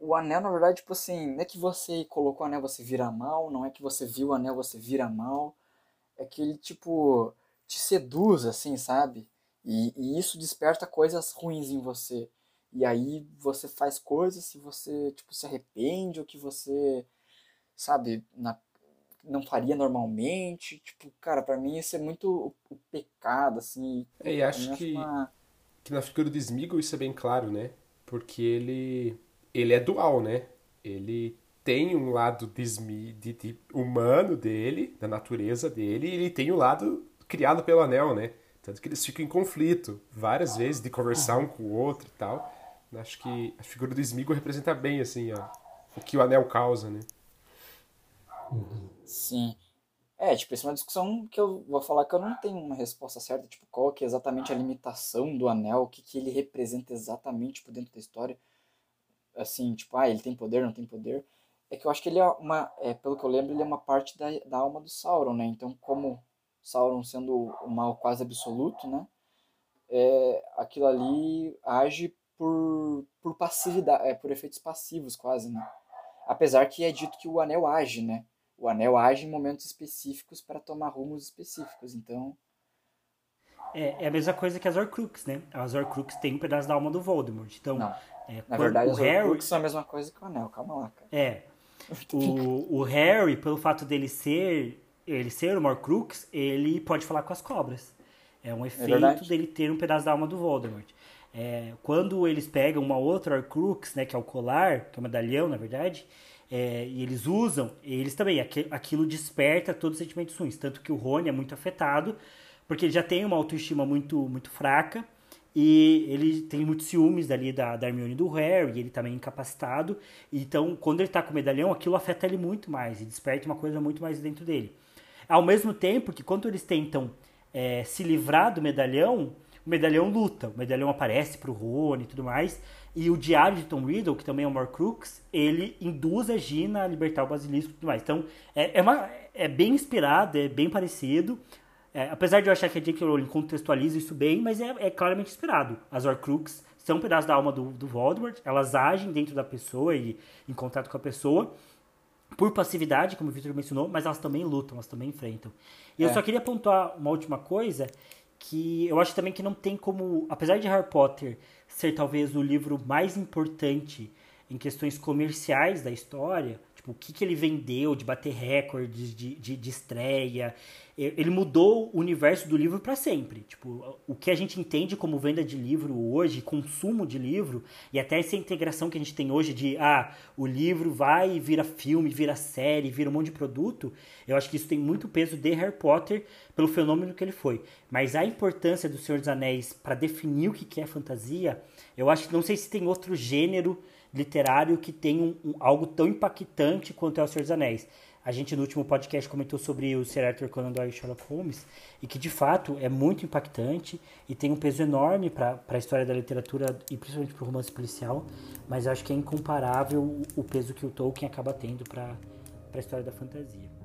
o anel, na verdade, tipo assim, não é que você colocou o anel, você vira mal, não é que você viu o anel, você vira mal. É que ele, tipo, te seduz, assim, sabe? E, e isso desperta coisas ruins em você. E aí você faz coisas se você, tipo, se arrepende ou que você, sabe, na, não faria normalmente. Tipo, cara, para mim isso é muito o, o pecado, assim. É, e acho que, uma... que na figura do Smeagol isso é bem claro, né? Porque ele, ele é dual, né? Ele tem um lado de, de, de humano dele, da natureza dele, e ele tem o um lado criado pelo anel, né? Tanto que eles ficam em conflito várias vezes, de conversar um com o outro e tal. Acho que a figura do Smeagol representa bem, assim, ó, o que o anel causa, né? Sim. É, tipo, isso é uma discussão que eu vou falar que eu não tenho uma resposta certa, tipo, qual que é exatamente a limitação do anel, o que, que ele representa exatamente por dentro da história. Assim, tipo, ah, ele tem poder, não tem poder. É que eu acho que ele é uma, é, pelo que eu lembro, ele é uma parte da, da alma do Sauron, né? Então, como Sauron sendo o mal quase absoluto, né? É, aquilo ali age por, por passividade, é, por efeitos passivos quase, né? Apesar que é dito que o anel age, né? O anel age em momentos específicos para tomar rumos específicos, então... É, é a mesma coisa que as Horcruxes, né? As Horcruxes têm um pedaço da alma do Voldemort, então... Não, é, na verdade as Harry... Horcruxes são a mesma coisa que o anel, calma lá, cara. É, o, o Harry, pelo fato dele ser ele ser uma Horcrux, ele pode falar com as cobras. É um é efeito é dele ter um pedaço da alma do Voldemort. É, quando eles pegam uma outra Horcrux, né, que é o colar, que é o medalhão, na verdade, é, e eles usam, eles também, aquilo desperta todos os sentimentos ruins. Tanto que o Rony é muito afetado, porque ele já tem uma autoestima muito, muito fraca, e ele tem muitos ciúmes dali da, da Hermione e do Harry, ele também tá incapacitado. Então, quando ele tá com o medalhão, aquilo afeta ele muito mais, e desperta uma coisa muito mais dentro dele. Ao mesmo tempo que quando eles tentam é, se livrar do medalhão, o medalhão luta, o medalhão aparece pro Rony e tudo mais, e o diário de Tom Riddle, que também é o Crooks, ele induz a Gina a libertar o basilisco e tudo mais. Então, é, é, uma, é bem inspirado, é bem parecido. É, apesar de eu achar que a J.K. Rowling contextualiza isso bem, mas é, é claramente inspirado. As Horcruxes são um pedaço da alma do, do Voldemort, elas agem dentro da pessoa e em contato com a pessoa, por passividade, como o Victor mencionou, mas elas também lutam, elas também enfrentam. E é. eu só queria pontuar uma última coisa, que eu acho também que não tem como, apesar de Harry Potter ser talvez o livro mais importante em questões comerciais da história, tipo, o que, que ele vendeu de bater recordes de, de, de estreia, ele mudou o universo do livro para sempre. Tipo, o que a gente entende como venda de livro hoje, consumo de livro, e até essa integração que a gente tem hoje de, ah, o livro vai e vira filme, vira série, vira um monte de produto, eu acho que isso tem muito peso de Harry Potter pelo fenômeno que ele foi. Mas a importância do Senhor dos Anéis para definir o que é fantasia, eu acho que não sei se tem outro gênero literário que tem um, um, algo tão impactante quanto é o Senhor dos Anéis. A gente no último podcast comentou sobre o Sir Arthur Conan Doyle e Sherlock Holmes e que de fato é muito impactante e tem um peso enorme para a história da literatura e principalmente para o romance policial, mas acho que é incomparável o peso que o Tolkien acaba tendo para a história da fantasia.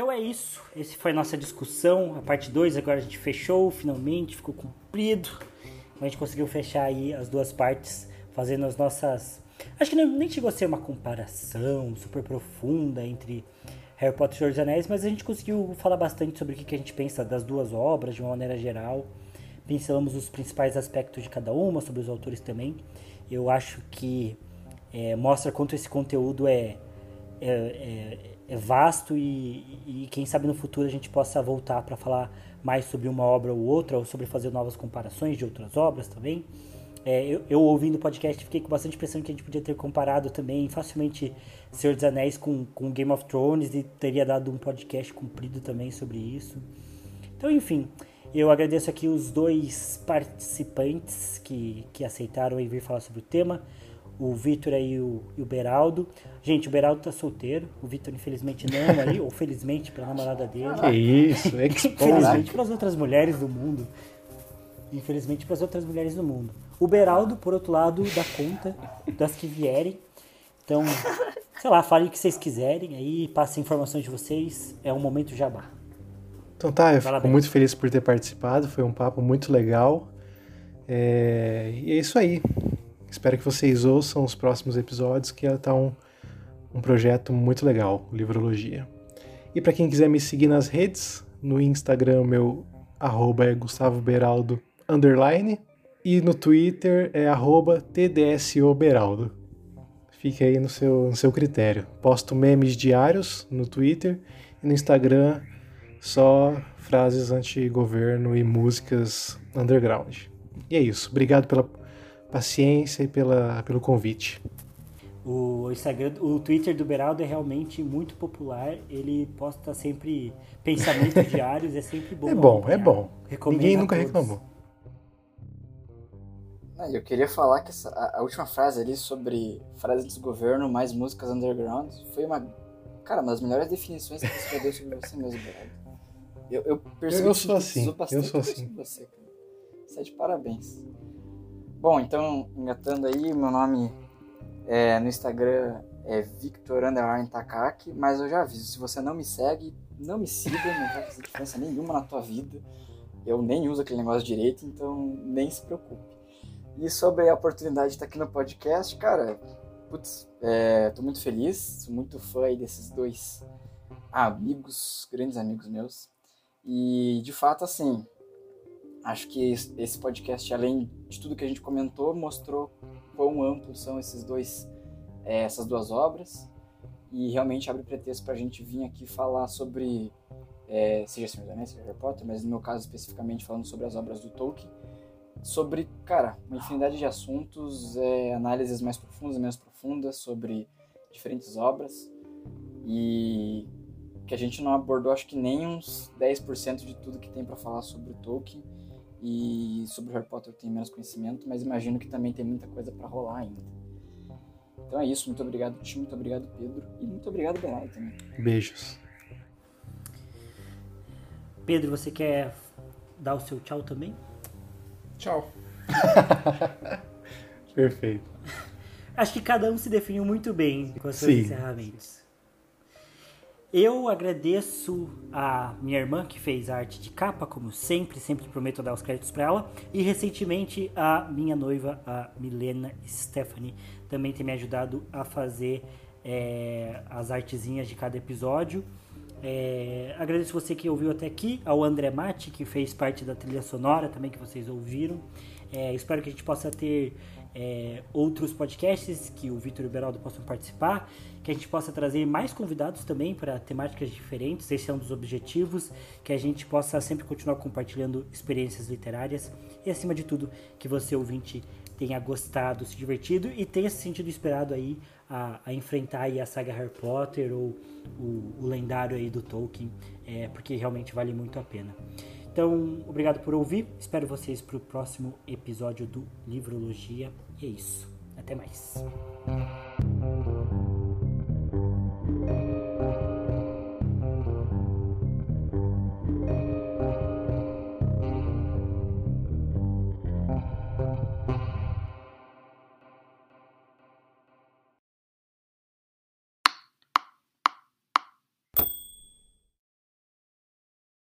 Então é isso. Esse foi a nossa discussão. A parte 2 agora a gente fechou, finalmente, ficou cumprido. A gente conseguiu fechar aí as duas partes, fazendo as nossas. Acho que nem chegou a ser uma comparação super profunda entre Harry Potter e Senhor dos Anéis, mas a gente conseguiu falar bastante sobre o que a gente pensa das duas obras de uma maneira geral. Pincelamos os principais aspectos de cada uma, sobre os autores também. Eu acho que é, mostra quanto esse conteúdo é, é, é é vasto e, e, quem sabe no futuro a gente possa voltar para falar mais sobre uma obra ou outra, ou sobre fazer novas comparações de outras obras também. É, eu, eu, ouvindo o podcast fiquei com bastante impressão que a gente podia ter comparado também facilmente Senhor dos Anéis com, com Game of Thrones e teria dado um podcast comprido também sobre isso. Então, enfim, eu agradeço aqui os dois participantes que, que aceitaram vir falar sobre o tema o Vitor aí o, e o Beraldo. Gente, o Beraldo tá solteiro, o Vitor infelizmente não aí, ou felizmente pra namorada dele. Que isso, é que Infelizmente para as outras mulheres do mundo. Infelizmente para as outras mulheres do mundo. O Beraldo, por outro lado, dá conta das que vierem. Então, sei lá, falem o que vocês quiserem, aí passem informações de vocês. É um momento jabá. Então tá, eu fico muito feliz por ter participado, foi um papo muito legal. É... E é isso aí. Espero que vocês ouçam os próximos episódios, que tá um, um projeto muito legal, Livrologia. E para quem quiser me seguir nas redes, no Instagram meu arroba é Gustavo Beraldo underline e no Twitter é arroba tdsoberaldo. Fique aí no seu, no seu critério. Posto memes diários no Twitter e no Instagram só frases anti-governo e músicas underground. E é isso. Obrigado pela paciência e pela, pelo convite. O Instagram, o Twitter do Beraldo é realmente muito popular. Ele posta sempre pensamentos diários, é sempre bom. É bom, é bom. Recomendo Ninguém nunca reclamou. Ah, eu queria falar que essa, a, a, última frase ali sobre frases do governo mais músicas underground foi uma, cara, uma das melhores definições que você deu sobre você mesmo, Beraldo. Eu, eu percebi eu sou assim. Eu sou assim. Você, Você é de parabéns. Bom, então, engatando aí, meu nome é, no Instagram é Victor Underline Takaki, mas eu já aviso, se você não me segue, não me siga, não vai fazer diferença nenhuma na tua vida. Eu nem uso aquele negócio direito, então nem se preocupe. E sobre a oportunidade de estar aqui no podcast, cara, putz, é, tô muito feliz, sou muito fã desses dois amigos, grandes amigos meus. E de fato, assim, acho que esse podcast, além de tudo que a gente comentou, mostrou quão amplos são esses dois, é, essas duas obras. E realmente abre pretexto para a gente vir aqui falar sobre, é, seja Senhor dos Anéis, seja Harry Potter, mas no meu caso especificamente falando sobre as obras do Tolkien, sobre, cara, uma infinidade de assuntos, é, análises mais profundas, menos profundas sobre diferentes obras. E que a gente não abordou acho que nem uns 10% de tudo que tem para falar sobre o Tolkien e sobre o Harry Potter eu tenho menos conhecimento, mas imagino que também tem muita coisa para rolar ainda. Então é isso, muito obrigado Tim, muito obrigado Pedro e muito obrigado Benai também. Beijos. Pedro, você quer dar o seu tchau também? Tchau. Perfeito. Acho que cada um se definiu muito bem com os seus Sim. encerramentos. Eu agradeço a minha irmã que fez a arte de capa, como sempre, sempre prometo dar os créditos para ela. E recentemente a minha noiva, a Milena Stephanie, também tem me ajudado a fazer é, as artezinhas de cada episódio. É, agradeço você que ouviu até aqui, ao André Mate, que fez parte da trilha sonora também que vocês ouviram. É, espero que a gente possa ter é, outros podcasts que o Vitor e o Beraldo possam participar que a gente possa trazer mais convidados também para temáticas diferentes. Esse é um dos objetivos, que a gente possa sempre continuar compartilhando experiências literárias e, acima de tudo, que você, ouvinte, tenha gostado, se divertido e tenha se sentido inspirado aí a, a enfrentar aí a saga Harry Potter ou o, o lendário aí do Tolkien, é, porque realmente vale muito a pena. Então, obrigado por ouvir. Espero vocês para o próximo episódio do Livrologia. E é isso. Até mais.